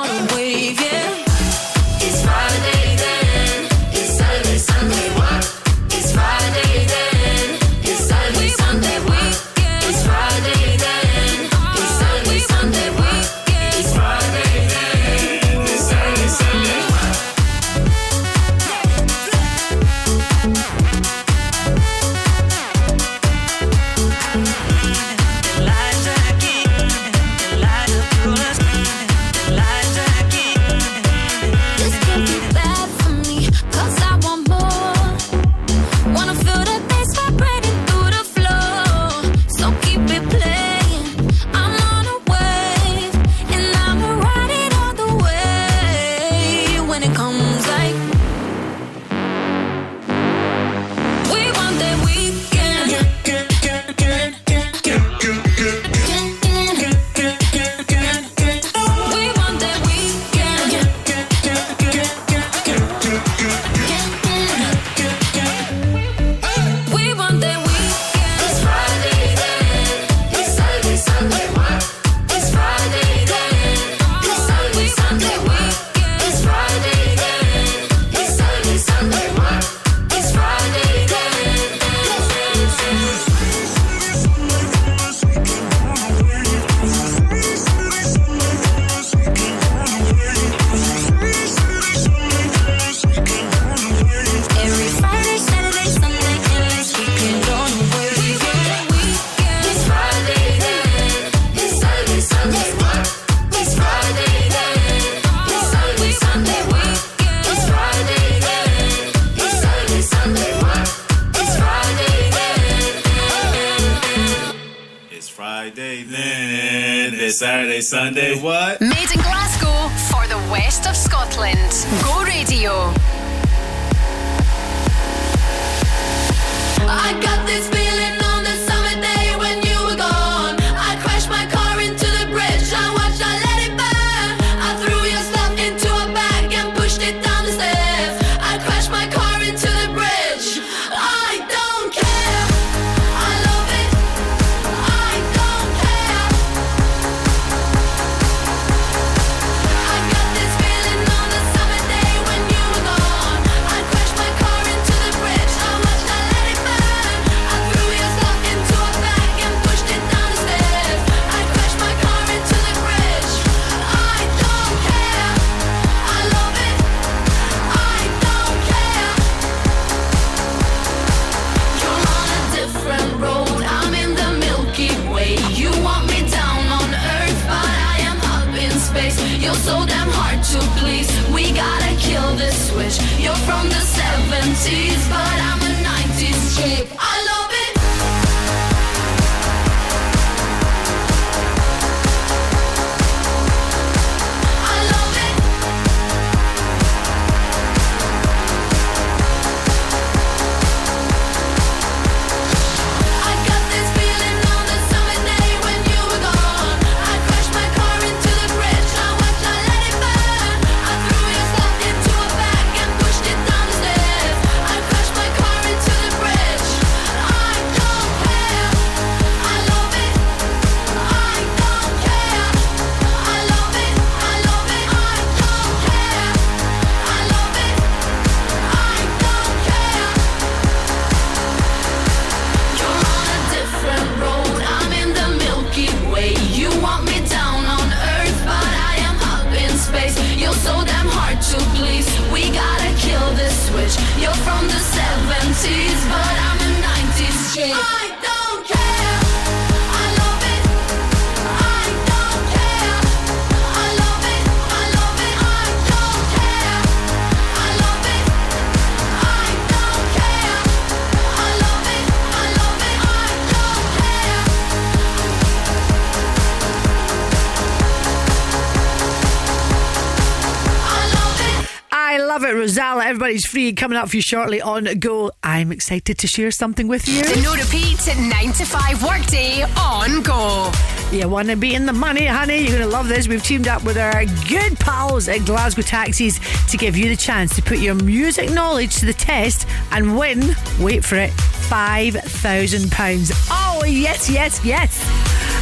free coming up for you shortly on Go. I'm excited to share something with you. The no repeat 9 to 5 workday on Go. You want to be in the money, honey? You're going to love this. We've teamed up with our good pals at Glasgow Taxis to give you the chance to put your music knowledge to the test and win, wait for it, £5,000. Oh, yes, yes, yes.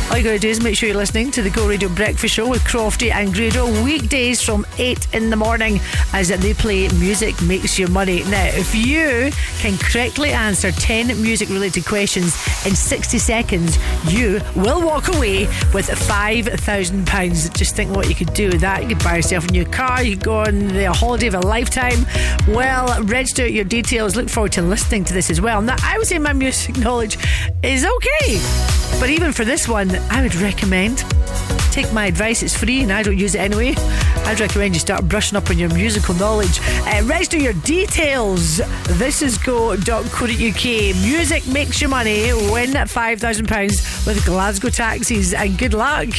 All you got to do is make sure you're listening to the Go Radio Breakfast Show with Crofty and Grado weekdays from 8 in the morning as they play Music Makes Your Money. Now, if you can correctly answer 10 music related questions in 60 seconds, you will walk away with £5,000. Just think what you could do with that. You could buy yourself a new car, you could go on the holiday of a lifetime. Well, register your details. Look forward to listening to this as well. Now, I would say my music knowledge is okay, but even for this one, I would recommend take my advice. It's free and I don't use it anyway. I'd recommend you start brushing up on your musical knowledge. Uh, register your details. This is go.co.uk. Music makes your money. Win £5,000 with Glasgow Taxis and good luck.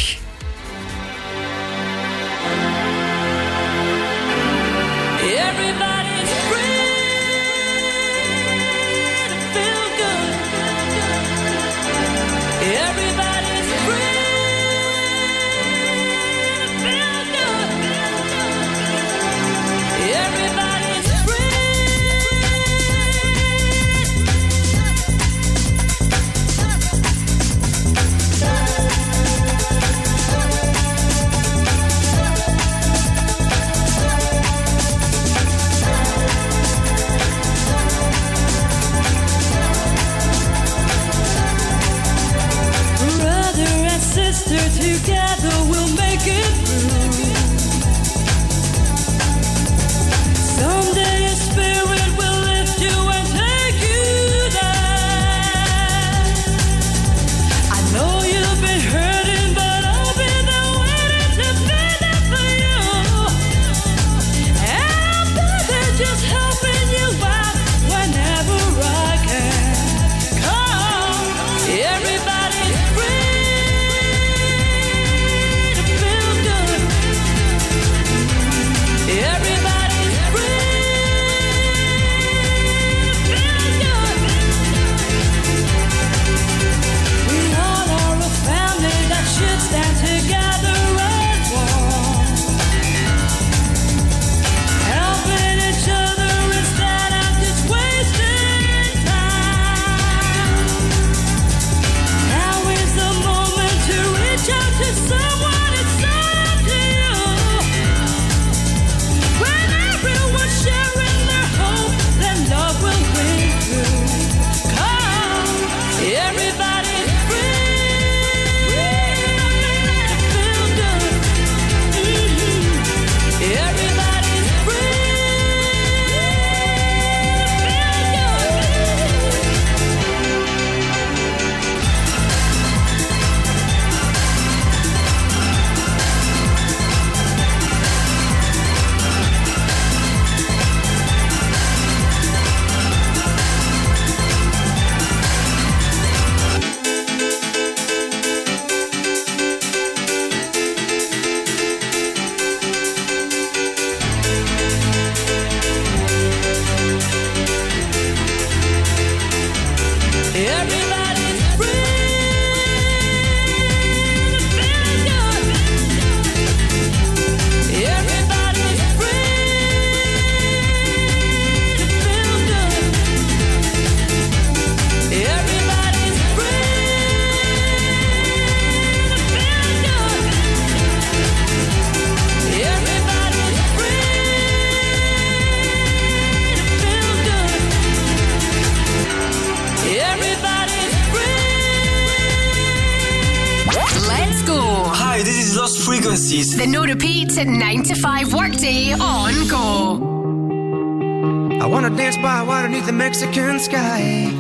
Mexican sky.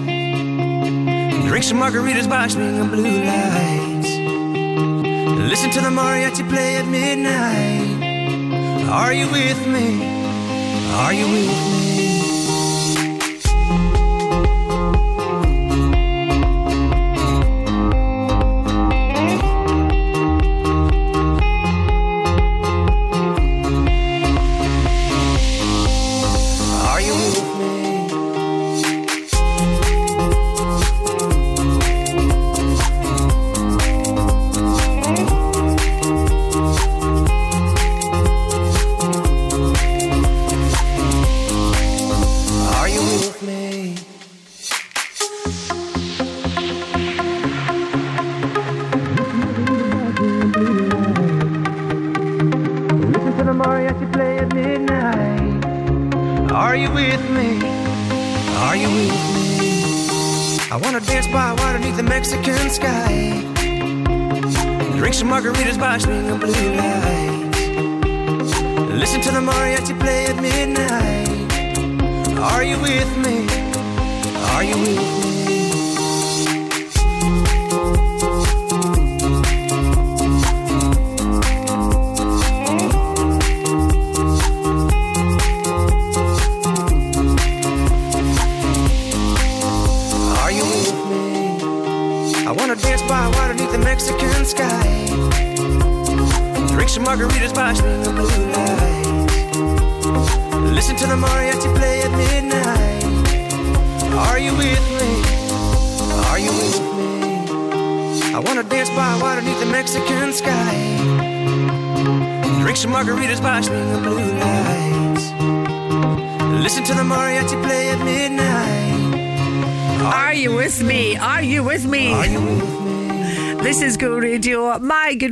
Drink some margaritas by swinging blue lights. Listen to the mariachi play at midnight. Are you with me? Are you with me?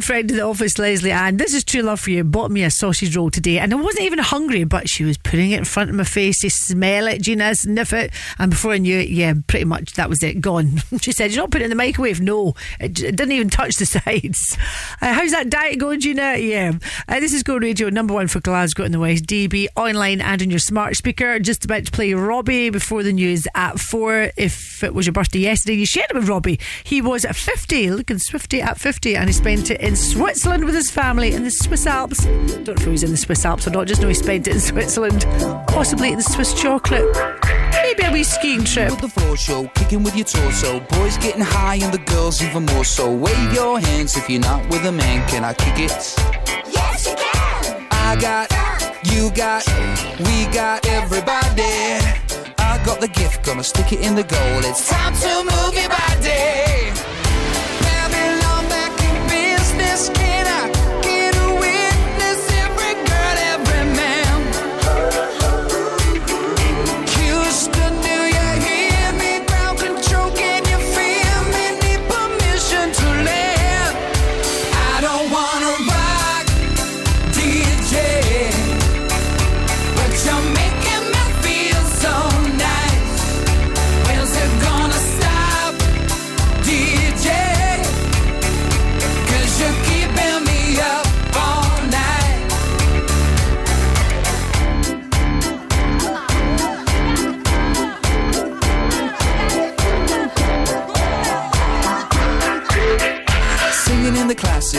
Friend in the office, Leslie Ann. This is true love for you. Bought me a sausage roll today, and I wasn't even hungry, but she was putting it in front of my face to smell it, Gina, sniff it, and before I knew it, yeah, pretty much that was it, gone. she said, "You're not putting it in the microwave." No, it, it didn't even touch the sides. Uh, how's that diet going, Gina? Yeah. Uh, this is Go Radio, number one for Glasgow in the West, DAB online and on your smart speaker. Just about to play Robbie before the news at four. If it was your birthday yesterday, you shared it with Robbie. He was at 50, looking swifty at 50, and he spent it in Switzerland with his family in the Swiss Alps. Don't know if he was in the Swiss Alps or not, just know he spent it in Switzerland, possibly in the Swiss chocolate. Maybe a wee skiing trip. With the floor show, kicking with your torso. Boys getting high and the girls even more so. Wave your hands if you're not with a man. Can I kick it? Yes, you can. I got, you got, we got everybody. I got the gift, gonna stick it in the goal. It's time to move your body. Babylon back in business.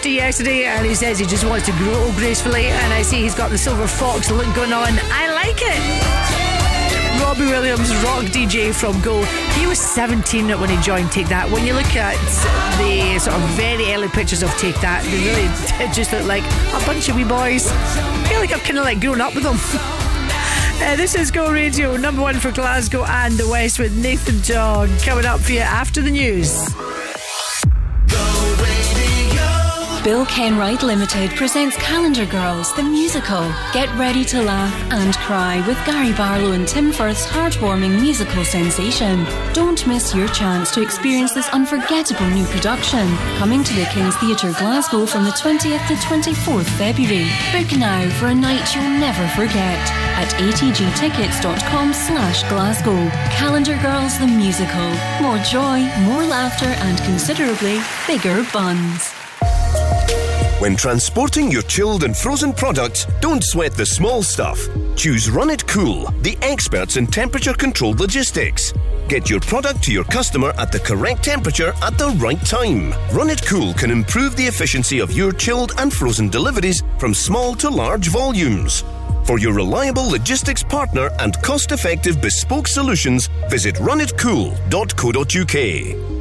50 yesterday, and he says he just wants to grow gracefully. And I see he's got the silver fox look going on. I like it. Robbie Williams, rock DJ from Go. He was 17 when he joined Take That. When you look at the sort of very early pictures of Take That, they really just look like a bunch of wee boys. I feel like I've kind of like grown up with them. Uh, this is Go Radio, number one for Glasgow and the West with Nathan John coming up for you after the news. Bill Kenwright Limited presents Calendar Girls, the musical. Get ready to laugh and cry with Gary Barlow and Tim Firth's heartwarming musical sensation. Don't miss your chance to experience this unforgettable new production. Coming to the King's Theatre Glasgow from the 20th to 24th February. Book now for a night you'll never forget at atgtickets.com slash Glasgow. Calendar Girls, the musical. More joy, more laughter and considerably bigger buns. When transporting your chilled and frozen products, don't sweat the small stuff. Choose Run It Cool, the experts in temperature controlled logistics. Get your product to your customer at the correct temperature at the right time. Run It Cool can improve the efficiency of your chilled and frozen deliveries from small to large volumes. For your reliable logistics partner and cost effective bespoke solutions, visit runitcool.co.uk.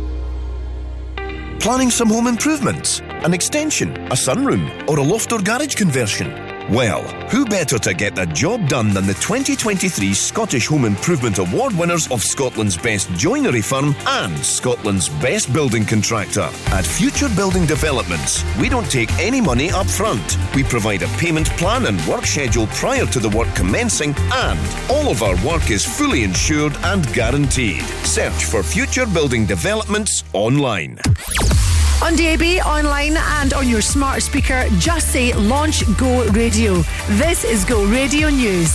Planning some home improvements? An extension, a sunroom, or a loft or garage conversion? Well, who better to get the job done than the 2023 Scottish Home Improvement Award winners of Scotland's best joinery firm and Scotland's best building contractor? At Future Building Developments, we don't take any money up front. We provide a payment plan and work schedule prior to the work commencing, and all of our work is fully insured and guaranteed. Search for Future Building Developments online. On DAB, online, and on your smart speaker, just say Launch Go Radio. This is Go Radio News.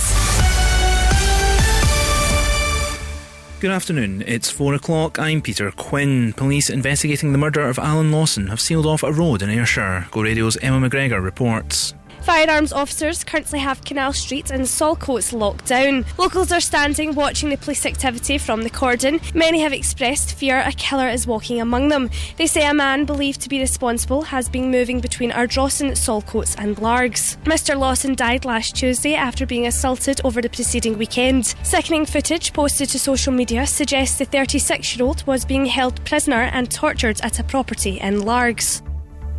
Good afternoon. It's four o'clock. I'm Peter Quinn. Police investigating the murder of Alan Lawson have sealed off a road in Ayrshire. Go Radio's Emma McGregor reports. Firearms officers currently have Canal Street and Saltcoats locked down. Locals are standing watching the police activity from the cordon. Many have expressed fear a killer is walking among them. They say a man believed to be responsible has been moving between Ardrossan, Saltcoats, and Largs. Mr. Lawson died last Tuesday after being assaulted over the preceding weekend. Sickening footage posted to social media suggests the 36 year old was being held prisoner and tortured at a property in Largs.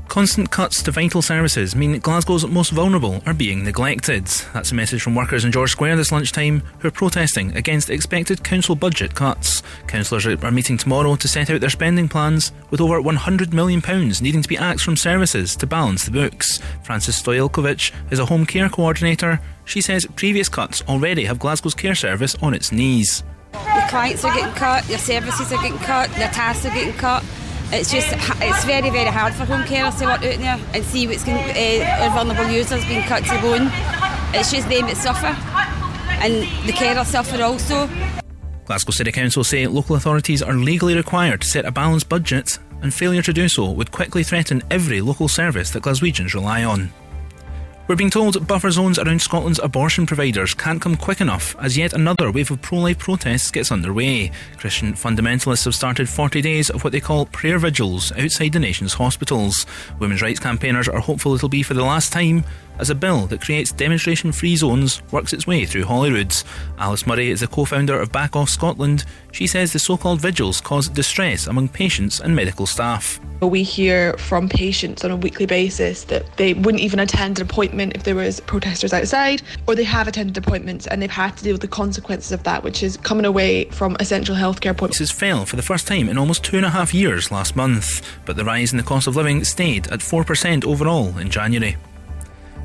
Constant cuts to vital services mean that Glasgow's most vulnerable are being neglected. That's a message from workers in George Square this lunchtime who are protesting against expected council budget cuts. Councillors are meeting tomorrow to set out their spending plans, with over £100 million needing to be axed from services to balance the books. Frances Stojalkovic is a home care coordinator. She says previous cuts already have Glasgow's care service on its knees. Your clients are getting cut, your services are getting cut, your tasks are getting cut. It's just it's very very hard for home carers to work out there and see what's going uh, our vulnerable users being cut to the bone. It's just them that suffer, and the carers suffer also. Glasgow City Council say local authorities are legally required to set a balanced budget, and failure to do so would quickly threaten every local service that Glaswegians rely on. We're being told buffer zones around Scotland's abortion providers can't come quick enough as yet another wave of pro life protests gets underway. Christian fundamentalists have started 40 days of what they call prayer vigils outside the nation's hospitals. Women's rights campaigners are hopeful it'll be for the last time as a bill that creates demonstration free zones works its way through Holyrood. Alice Murray is the co founder of Back Off Scotland. She says the so called vigils cause distress among patients and medical staff. We hear from patients on a weekly basis that they wouldn't even attend an appointment if there was protesters outside, or they have attended appointments and they've had to deal with the consequences of that, which is coming away from essential healthcare appointments. Prices fell for the first time in almost two and a half years last month, but the rise in the cost of living stayed at 4% overall in January.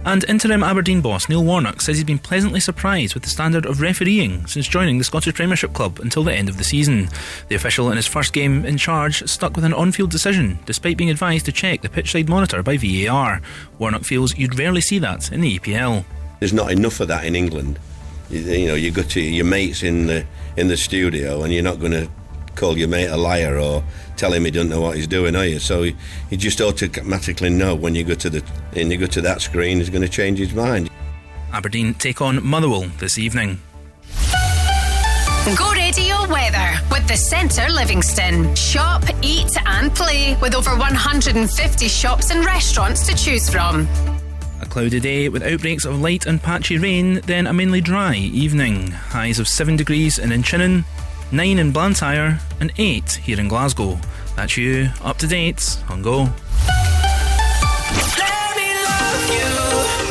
And interim Aberdeen boss Neil Warnock says he's been pleasantly surprised with the standard of refereeing since joining the Scottish Premiership club until the end of the season. The official in his first game in charge stuck with an on field decision, despite being advised to check the pitchside monitor by VAR. Warnock feels you'd rarely see that in the EPL. There's not enough of that in England. You, you know, you go to your mates in the in the studio, and you're not going to call your mate a liar or tell him he doesn't know what he's doing, are you? So you, you just automatically know when you go to the and you go to that screen, he's going to change his mind. Aberdeen take on Motherwell this evening. Go Radio Weather with the Centre Livingston. Shop, eat, and play with over 150 shops and restaurants to choose from. A cloudy day with outbreaks of light and patchy rain, then a mainly dry evening. Highs of 7 degrees in Inchinnan, 9 in Blantyre, and 8 here in Glasgow. That's you up to date on Go.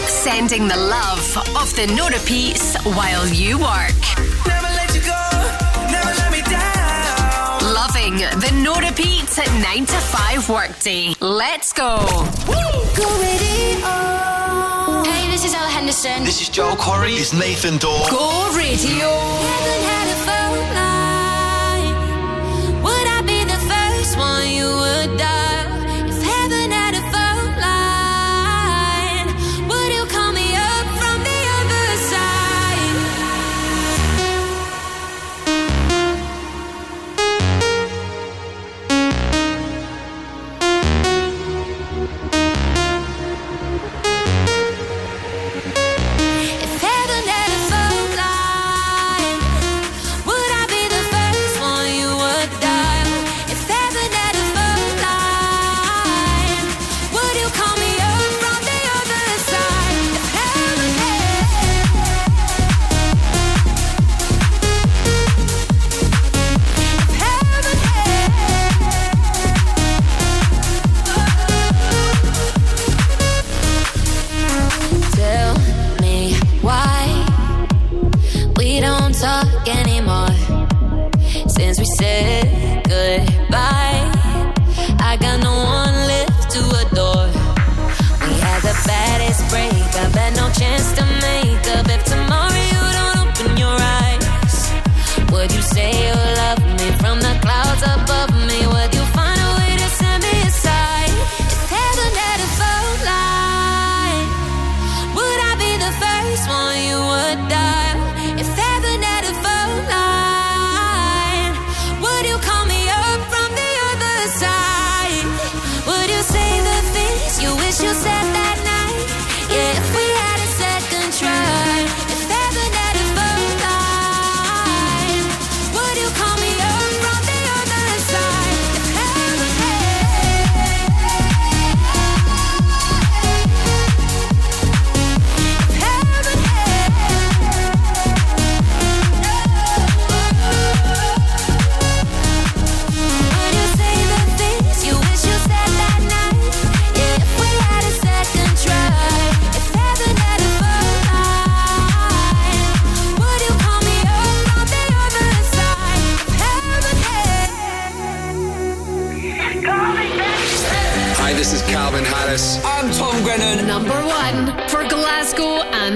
Sending the love of the no repeats while you work. Never let you go, never let me down. Loving the no repeats at 9 to 5 workday. Let's go. Go radio. Hey, this is Ella Henderson. This is Joel Corry. It's Nathan Dawe. Go radio. Goodbye. I got no one left to adore. We had the baddest had no chance to make up. If tomorrow you don't open your eyes, would you say you love me from the clouds above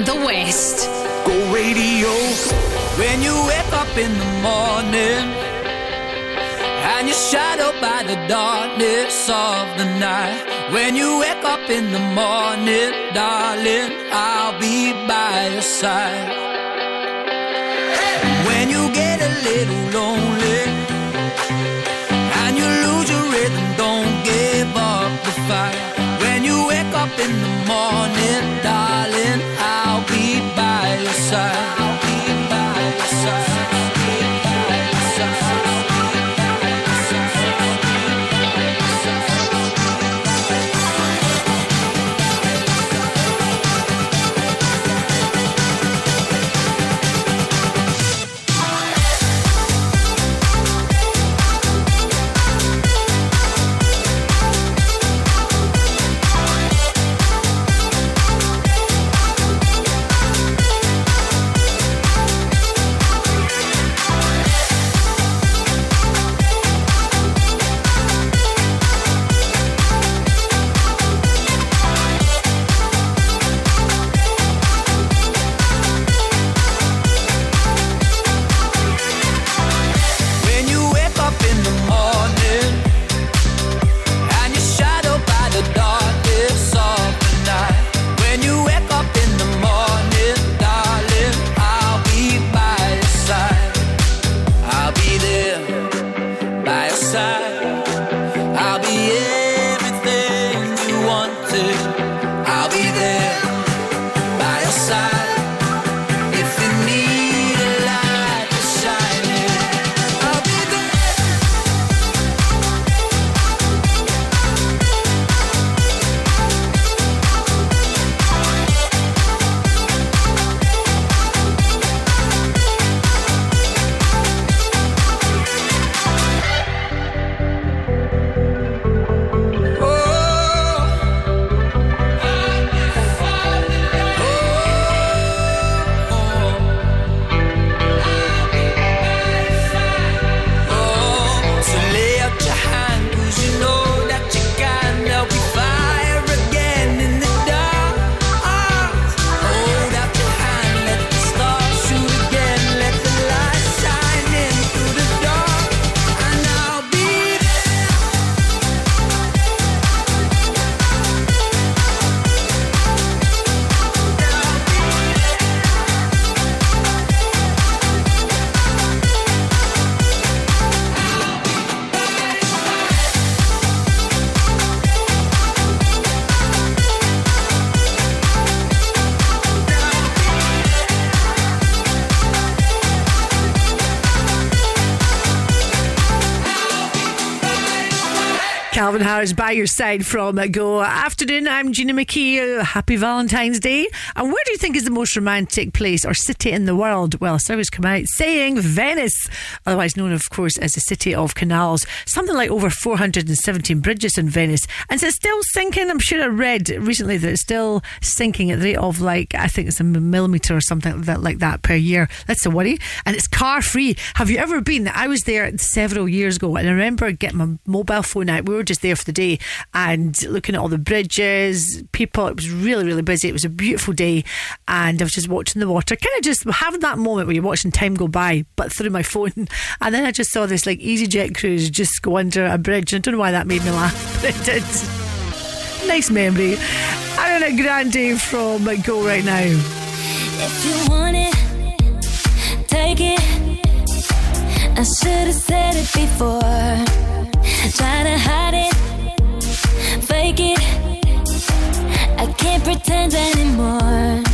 the West. Go radio. When you wake up in the morning and you're shadowed by the darkness of the night. When you wake up in the morning, darling, I'll be by your side. When you get a little lonely and you lose your rhythm, don't give up the fight. When you wake up in the morning, Calvin Harris by your side from Go. Afternoon, I'm Gina McKie. Happy Valentine's Day. And where do you think is the most romantic place or city in the world? Well, surveys come out saying Venice, otherwise known, of course, as the city of canals. Something like over 417 bridges in Venice. And it's still sinking. I'm sure I read recently that it's still sinking at the rate of like, I think it's a millimetre or something like that, like that per year. That's a worry. And it's car free. Have you ever been? I was there several years ago and I remember getting my mobile phone out. We were just there for the day and looking at all the bridges, people. It was really, really busy. It was a beautiful day, and I was just watching the water, kind of just having that moment where you're watching time go by, but through my phone. And then I just saw this like EasyJet cruise just go under a bridge. I don't know why that made me laugh, but it did. Nice memory. Ariana Grande from Go right now. If you want it, take it. I should have said it before. Try to hide it, fake it. I can't pretend anymore.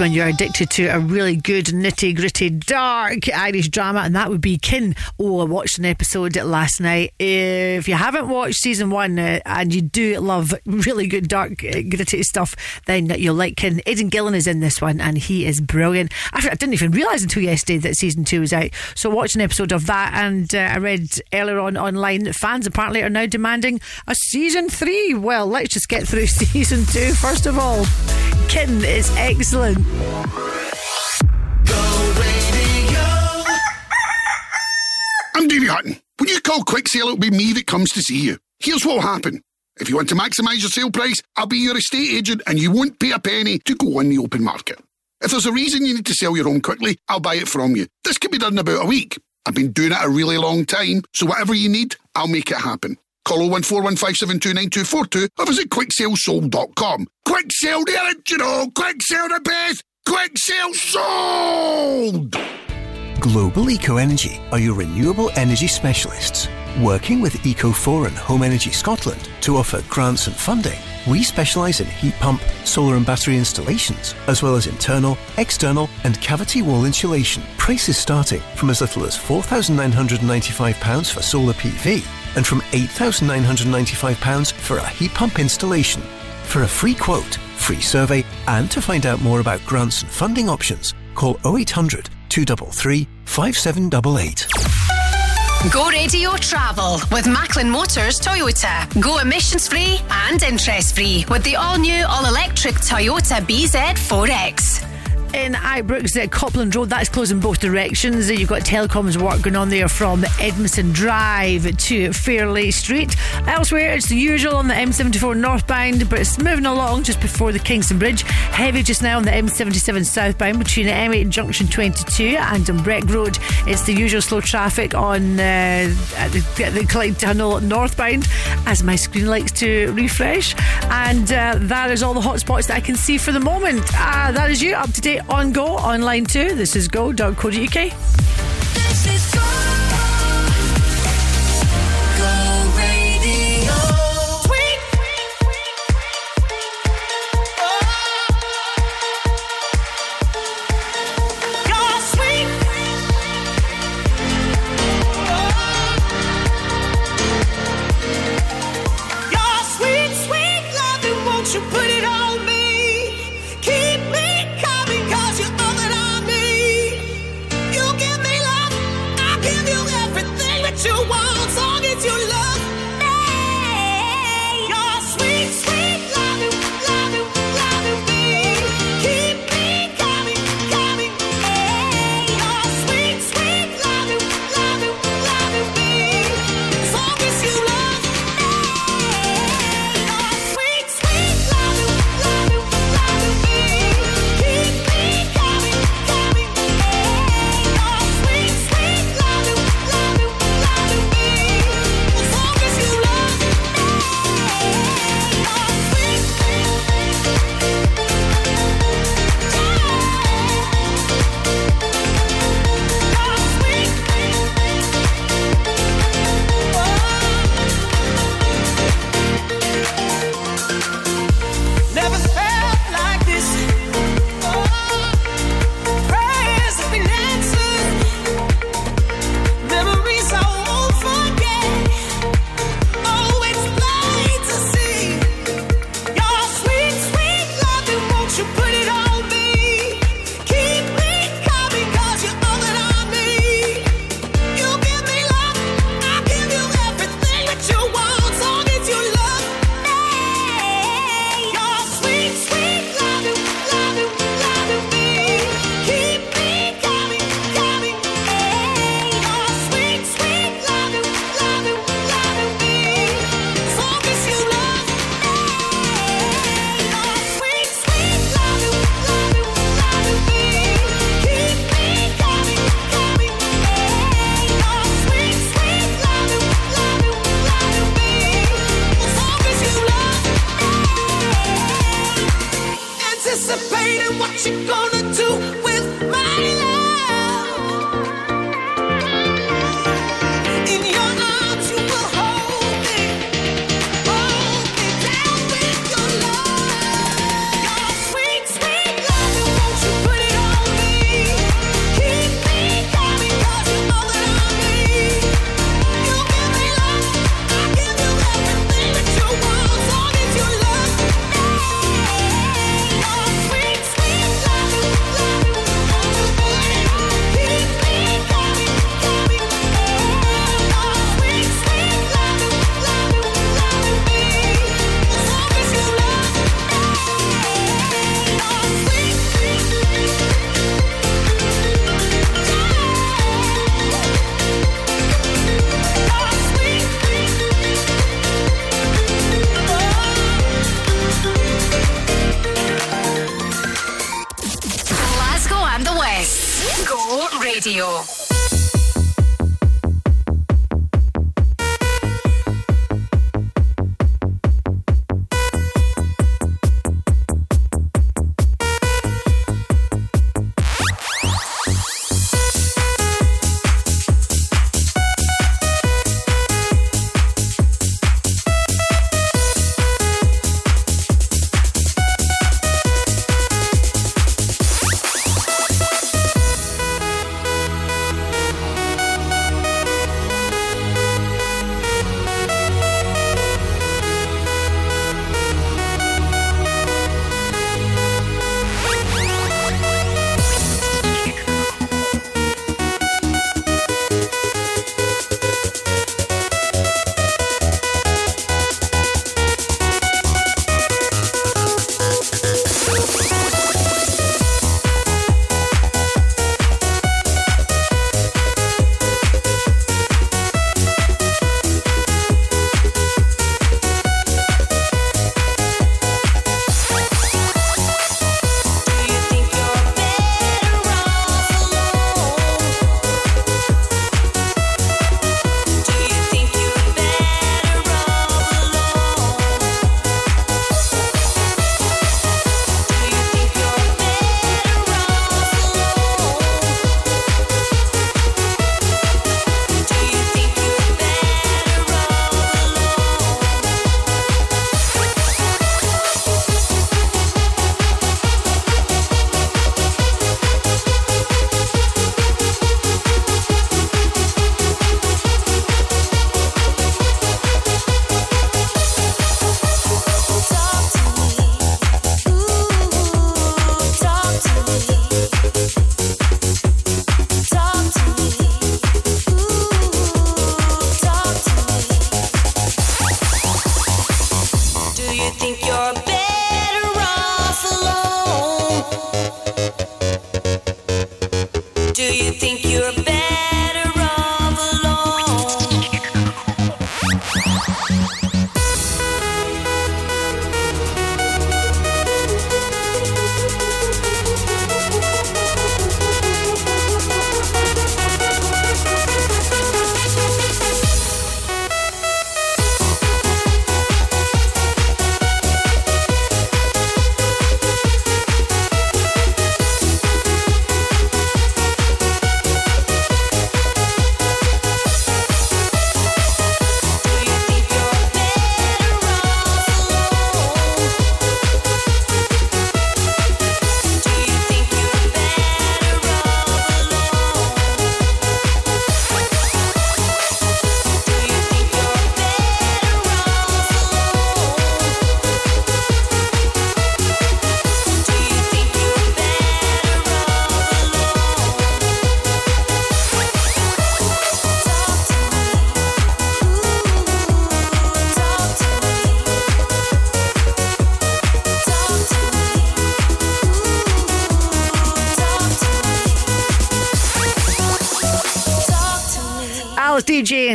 When you're addicted to a really good, nitty gritty, dark Irish drama, and that would be Kin. Oh, I watched an episode last night. If you haven't watched season one uh, and you do love really good, dark, uh, gritty stuff, then you'll like Kin. Aidan Gillen is in this one, and he is brilliant. Actually, I didn't even realise until yesterday that season two was out. So, watch an episode of that, and uh, I read earlier on online that fans apparently are now demanding a season three. Well, let's just get through season two first of all. Kin is excellent. I'm Davey Hutton. When you call Quick Sale, it'll be me that comes to see you. Here's what'll happen. If you want to maximise your sale price, I'll be your estate agent and you won't pay a penny to go on the open market. If there's a reason you need to sell your home quickly, I'll buy it from you. This can be done in about a week. I've been doing it a really long time, so whatever you need, I'll make it happen. Call 01415729242 or visit quicksalesold.com. Quick sale the original! Quick sale the best! Quick sale sold! Global Eco Energy are your renewable energy specialists. Working with Eco4 and Home Energy Scotland to offer grants and funding, we specialise in heat pump, solar and battery installations, as well as internal, external, and cavity wall insulation. Prices starting from as little as £4,995 for solar PV and from £8,995 for a heat pump installation. For a free quote, free survey, and to find out more about grants and funding options, call 0800 233 5788. Go radio travel with Macklin Motors Toyota. Go emissions free and interest free with the all new, all electric Toyota BZ4X in Ibrox at Copland Road. That's closed in both directions. You've got telecoms work going on there from Edmiston Drive to Fairley Street. Elsewhere, it's the usual on the M74 northbound, but it's moving along just before the Kingston Bridge. Heavy just now on the M77 southbound between M8 Junction 22 and Dumbreck Road. It's the usual slow traffic on uh, at the, at the Clyde Tunnel northbound as my screen likes to refresh. And uh, that is all the hotspots that I can see for the moment. Uh, that is you up to date on Go online too. This is go.co.uk. This is go.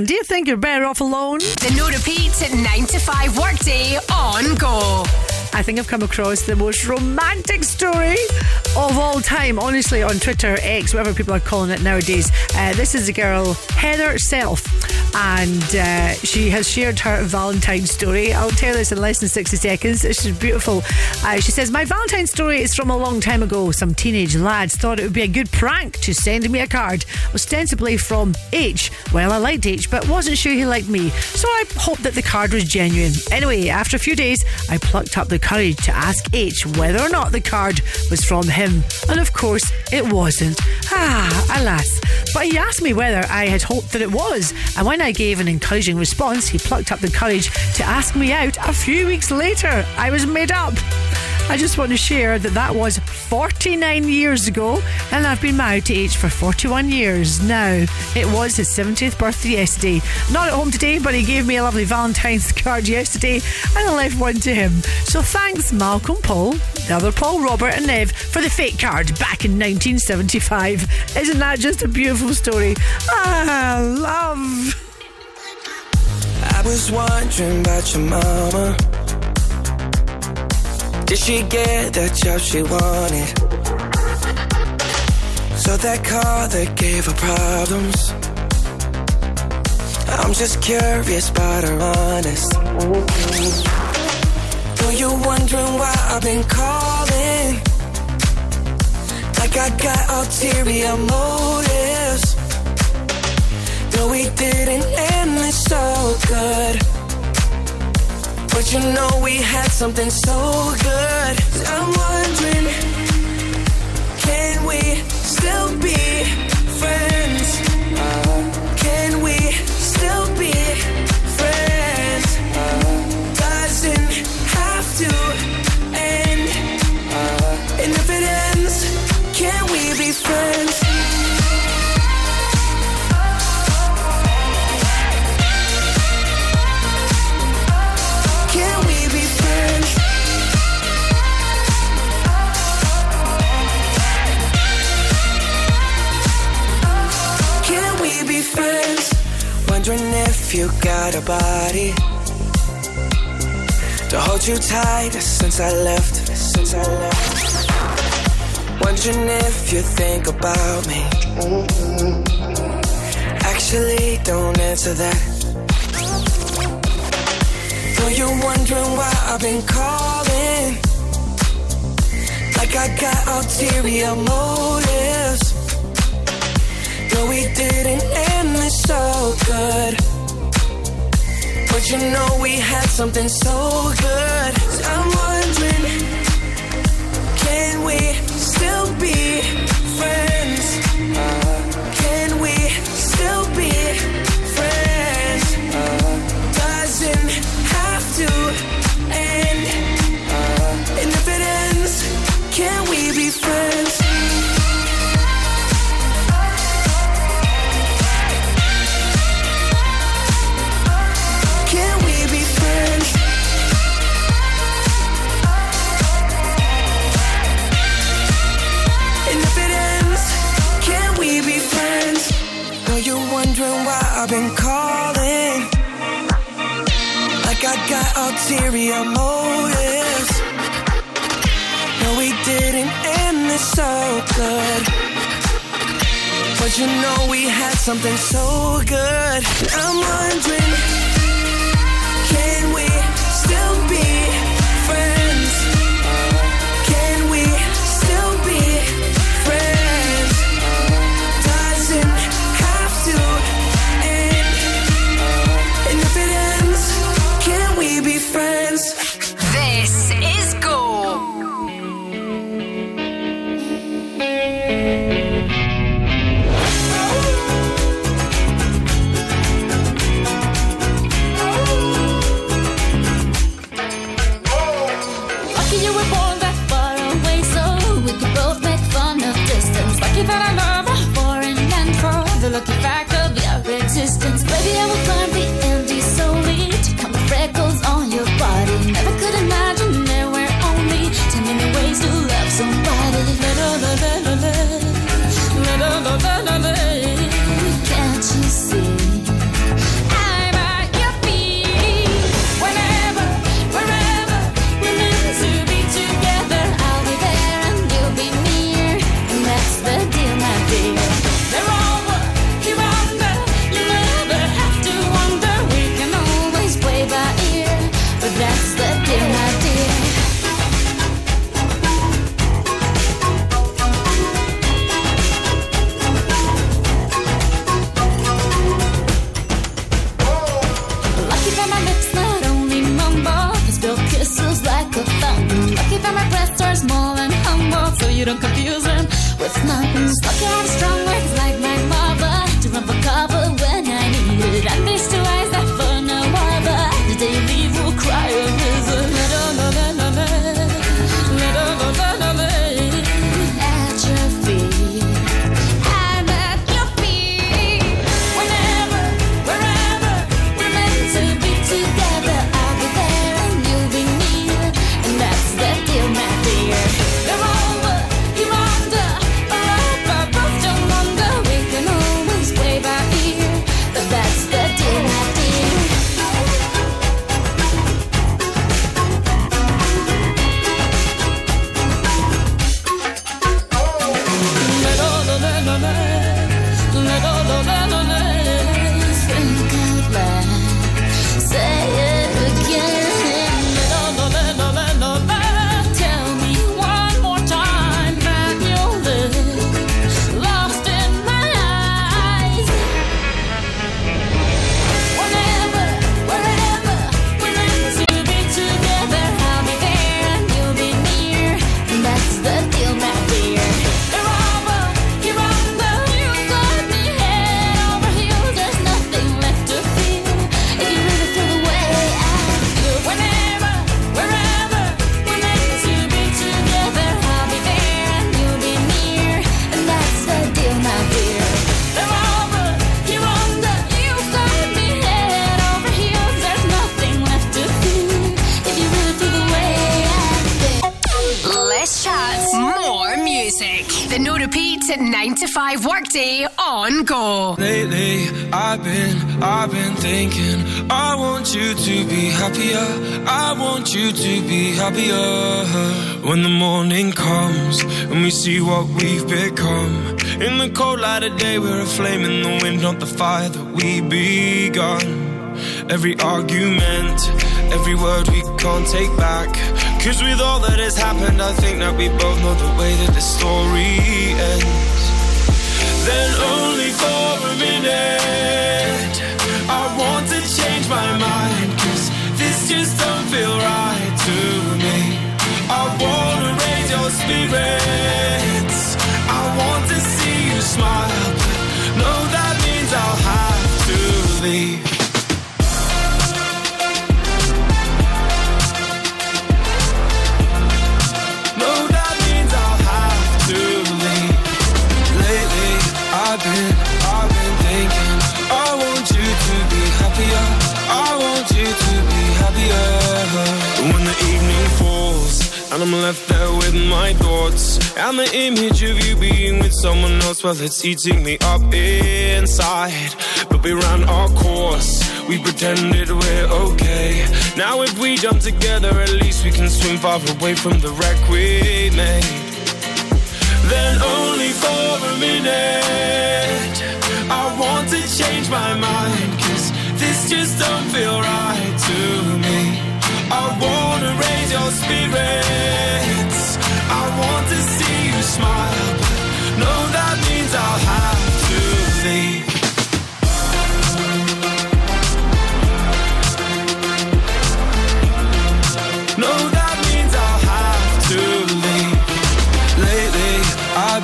Do you think you're better off alone? The no repeat 9 to 5 workday on go. I think I've come across the most romantic story of all time, honestly, on Twitter, X, whatever people are calling it nowadays. Uh, this is a girl, Heather Self, and uh, she has shared her Valentine's story. I'll tell this in less than 60 seconds. This is beautiful. Uh, she says, My Valentine's story is from a long time ago. Some teenage lads thought it would be a good prank to send me a card, ostensibly from H. Well, I liked H, but wasn't sure he liked me, so I hoped that the card was genuine. Anyway, after a few days, I plucked up the courage to ask H whether or not the card was from him. And of course, it wasn't. Ah, alas. But he asked me whether I had hoped that it was. And when I gave an encouraging response, he plucked up the courage to ask me out a few weeks later. I was made up. I just want to share that that was 49 years ago, and I've been married to H for 41 years now. It was his 70th birthday yesterday. Not at home today, but he gave me a lovely Valentine's card yesterday, and I left one to him. So thanks, Malcolm Paul, the other Paul, Robert, and Nev, for the fake card back in 1975. Isn't that just a beautiful story? Ah, love. I was wondering about your mama. Did she get the job she wanted? So that car that gave her problems. I'm just curious about her honest. Though you're wondering why I've been calling. Like I got ulterior motives. Though we didn't end this so good. But you know we had something so good. I'm wondering, can we still be friends? Uh, can we still be friends? Uh, doesn't have to end. Uh, and if it ends, can we be friends? If you got a body to hold you tight since I left. Since I left. Wondering if you think about me. Actually, don't answer that. Though you're wondering why I've been calling. Like I got ulterior motives. Though we didn't end this so good. But you know we had something so good. So I'm wondering, can we still be friends? Ulterior motives. No, we didn't end this so good. But you know we had something so good. I'm wondering, fire that we begun. Every argument, every word we can't take back. Cause with all that has happened, I think that we both know the way that the story ends. Then only for a minute, I want to change my mind. Cause this just don't feel right to me. I wanna raise your spirits. I want to see you smile. To. No, that means I'll have to leave. Lately, I've been, I've been thinking. I want you to be happier. I want you to be happier. When the evening falls and I'm left there with my thoughts and the image of you being with someone else, well, it's eating me up inside. We ran our course. We pretended we're okay. Now if we jump together, at least we can swim far away from the wreck we made. Then only for a minute, I want to change my mind. Cause this just don't feel right to me. I wanna raise your spirits. I want to see you smile. No, that means I'll have to leave.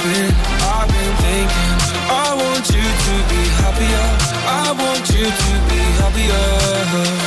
Been, I've been thinking. I want you to be happier. I want you to be happier.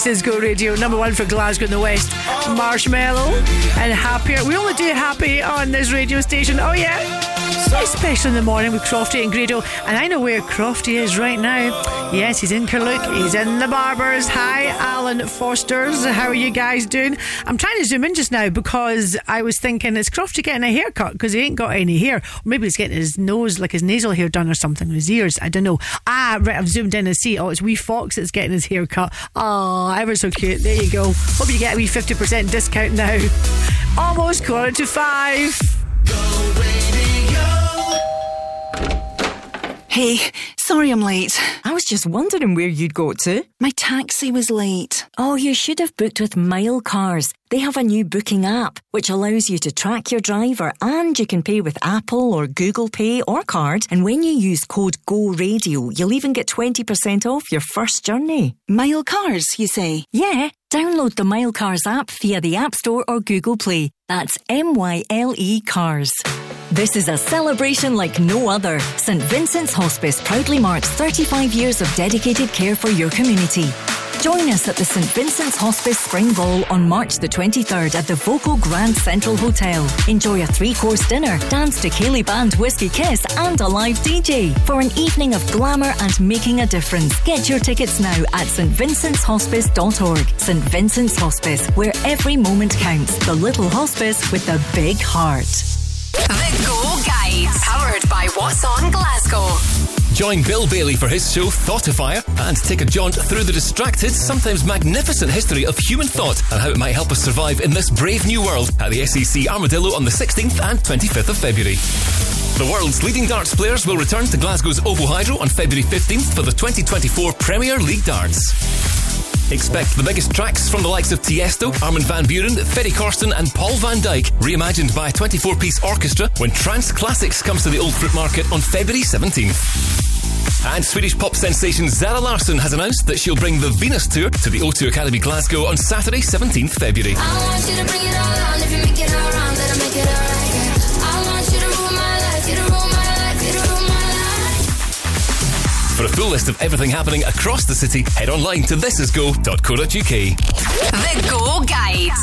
This is Go Radio, number one for Glasgow in the West. Marshmallow and Happier. We only do happy on this radio station. Oh, yeah. Especially in the morning with Crofty and Grado. And I know where Crofty is right now. Yes, he's in Kerlook. He's in the Barbers. Hi, Alan Foster's. How are you guys doing? I'm trying to zoom in just now because I was thinking, is Crofty getting a haircut? Because he ain't got any hair. Or maybe he's getting his nose, like his nasal hair done or something, his ears. I don't know. Ah, right, I've zoomed in and see. Oh, it's wee Fox that's getting his hair cut. Oh, ever so cute. There you go. Hope you get a wee 50% discount now. Almost quarter to five. Hey, sorry I'm late. I was just wondering where you'd go to. My taxi was late. Oh, you should have booked with Myle Cars. They have a new booking app which allows you to track your driver and you can pay with Apple or Google Pay or card. And when you use code GO Radio, you'll even get 20% off your first journey. Myle Cars, you say? Yeah. Download the Myle Cars app via the App Store or Google Play. That's M Y L E Cars. This is a celebration like no other. St Vincent's Hospice proudly marks 35 years of dedicated care for your community. Join us at the St Vincent's Hospice Spring Ball on March the 23rd at the Voco Grand Central Hotel. Enjoy a three-course dinner, dance to ceilidh Band Whiskey Kiss and a live DJ for an evening of glamour and making a difference. Get your tickets now at stvincent'shospice.org. St Vincent's Hospice, where every moment counts. The little hospice with the big heart. The Go Guide, powered by What's On Glasgow. Join Bill Bailey for his show Thoughtifier and take a jaunt through the distracted, sometimes magnificent history of human thought and how it might help us survive in this brave new world at the SEC Armadillo on the 16th and 25th of February. The world's leading darts players will return to Glasgow's OVO Hydro on February 15th for the 2024 Premier League Darts. Expect the biggest tracks from the likes of Tiesto, Armin van Buuren, Ferry Corsten, and Paul van Dyk, reimagined by a 24 piece orchestra when Trance Classics comes to the Old Fruit Market on February 17th. And Swedish pop sensation Zara Larsson has announced that she'll bring the Venus Tour to the O2 Academy Glasgow on Saturday, 17th February. For a full list of everything happening across the city, head online to thisisgo.co.uk. The Go Guide.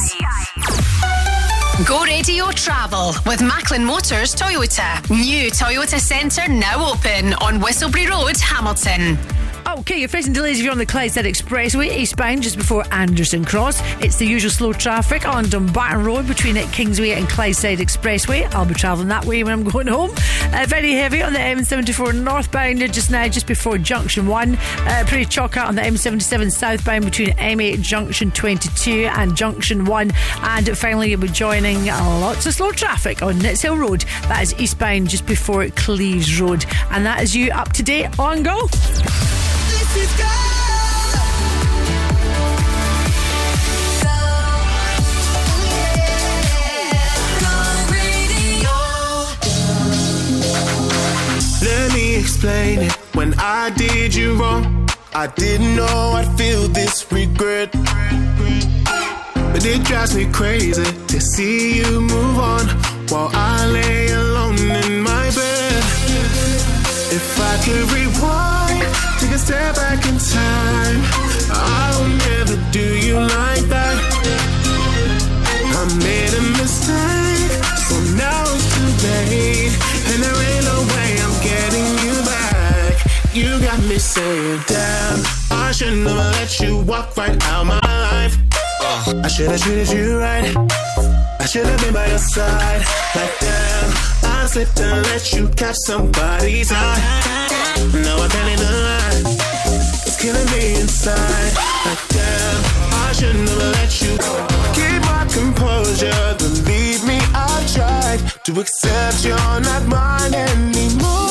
Go Radio Travel with Macklin Motors Toyota. New Toyota Centre now open on Whistleberry Road, Hamilton. Okay, you're facing delays if you're on the Clydeside Expressway, eastbound just before Anderston Cross. It's the usual slow traffic on Dumbarton Road between Kingsway and Clydeside Expressway. I'll be travelling that way when I'm going home. Uh, very heavy on the M74 northbound just now, just before Junction 1. Uh, pretty chock out on the M77 southbound between M8 Junction 22 and Junction 1. And finally, you'll be joining lots of slow traffic on Nitshill Road. That is eastbound just before Cleeves Road. And that is you up to date on Go. Let me explain it. When I did you wrong, I didn't know I'd feel this regret. But it drives me crazy to see you move on while I lay alone in my bed. If I could rewind, take step back in time, I'll never do you like that. I made a mistake, so now it's too late, and there ain't no way I'm getting you back. You got me saying, damn, I should never let you walk right out my life. I should have treated you right. I should have been by your side. Like damn, I slipped and let you catch somebody's eye. Now telling the lie. It's killing me inside. Like damn, I should never let you keep my composure. Believe me, I've tried to accept you're not mine anymore.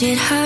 Babe, your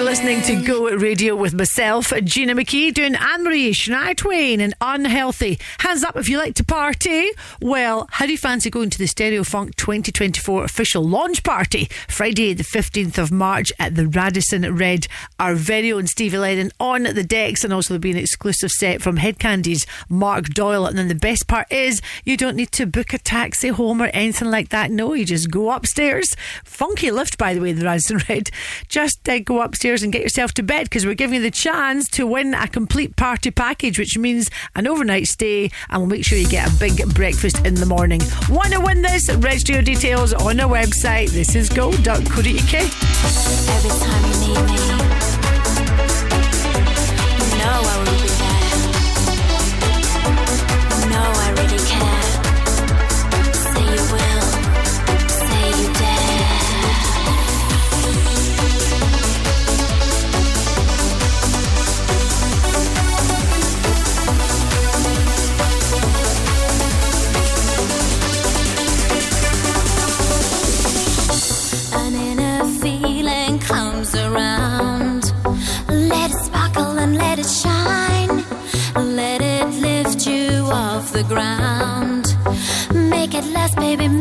are listening to Go Radio with myself, Gina McKie, doing Anne Marie, Shania Twain, and Unhealthy. Hands up if you like to party. Well, how do you fancy going to the Stereo Funk 2024 official launch party? Friday, the 15th of March at the Radisson Red. Our very own Stevie Lennon on the decks, and also there'll be an exclusive set from Hed Kandi's Mark Doyle. And then the best part is you don't need to book a taxi home or anything like that. No, you just go upstairs. Funky lift, by the way, the Radisson Red. Just uh, go upstairs and get yourself to bed because we're giving you the chance to win a complete party package, which means an overnight stay, and we'll make sure you get a big breakfast in the morning. Want to win this? Register your details on our website. This is go.co.uk. Every time you need me, I will be there. I really. Baby,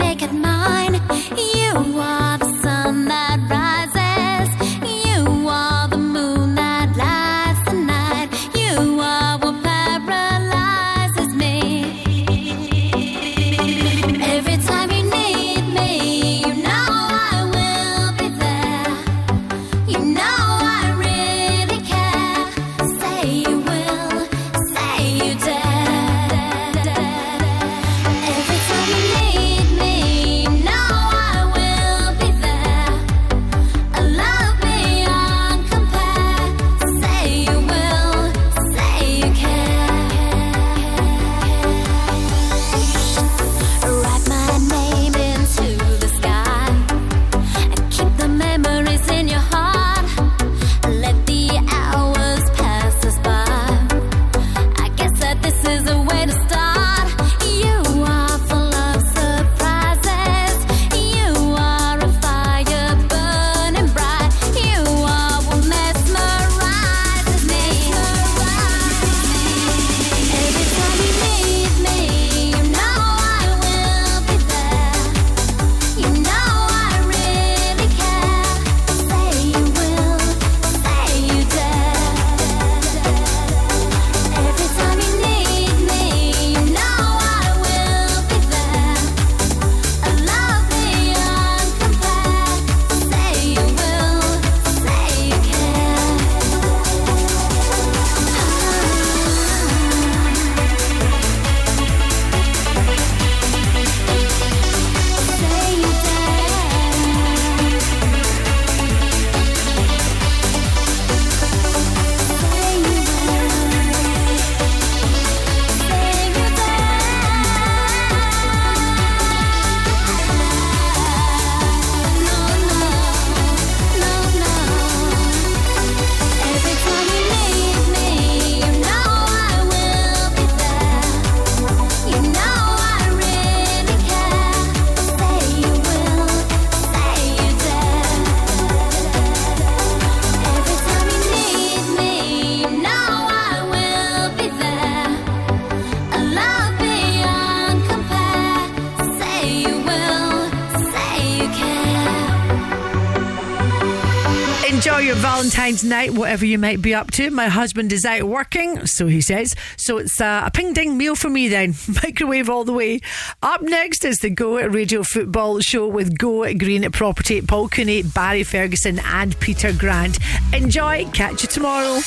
Valentine's night, whatever you might be up to. My husband is out working, so he says. So it's uh, a ping ding meal for me then. Microwave all the way. Up next is the Go at Radio Football Show with Go at Green at Property, Paul Cooney, Barry Ferguson, and Peter Grant. Enjoy. Catch you tomorrow.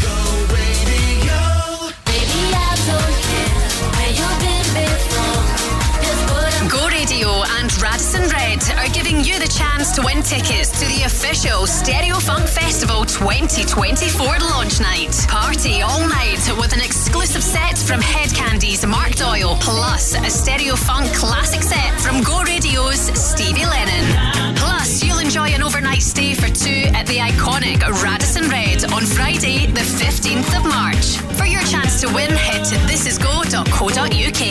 Go Radio and Radisson Red giving you the chance to win tickets to the official Stereo Funk Festival 2024 launch night. Party all night with an exclusive set from Hed Kandi's Mark Doyle, plus a Stereo Funk classic set from Go Radio's Stevie Lennon. Plus, you'll enjoy an overnight stay for two at the iconic Radisson Red on Friday, the 15th of March. For your chance to win, head to thisisgo.co.uk.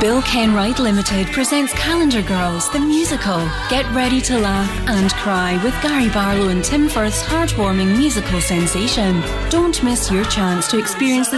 Bill Kenwright Limited presents Calendar Girls, the musical. Get ready to laugh and cry with Gary Barlow and Tim Firth's heartwarming musical sensation. Don't miss your chance to experience the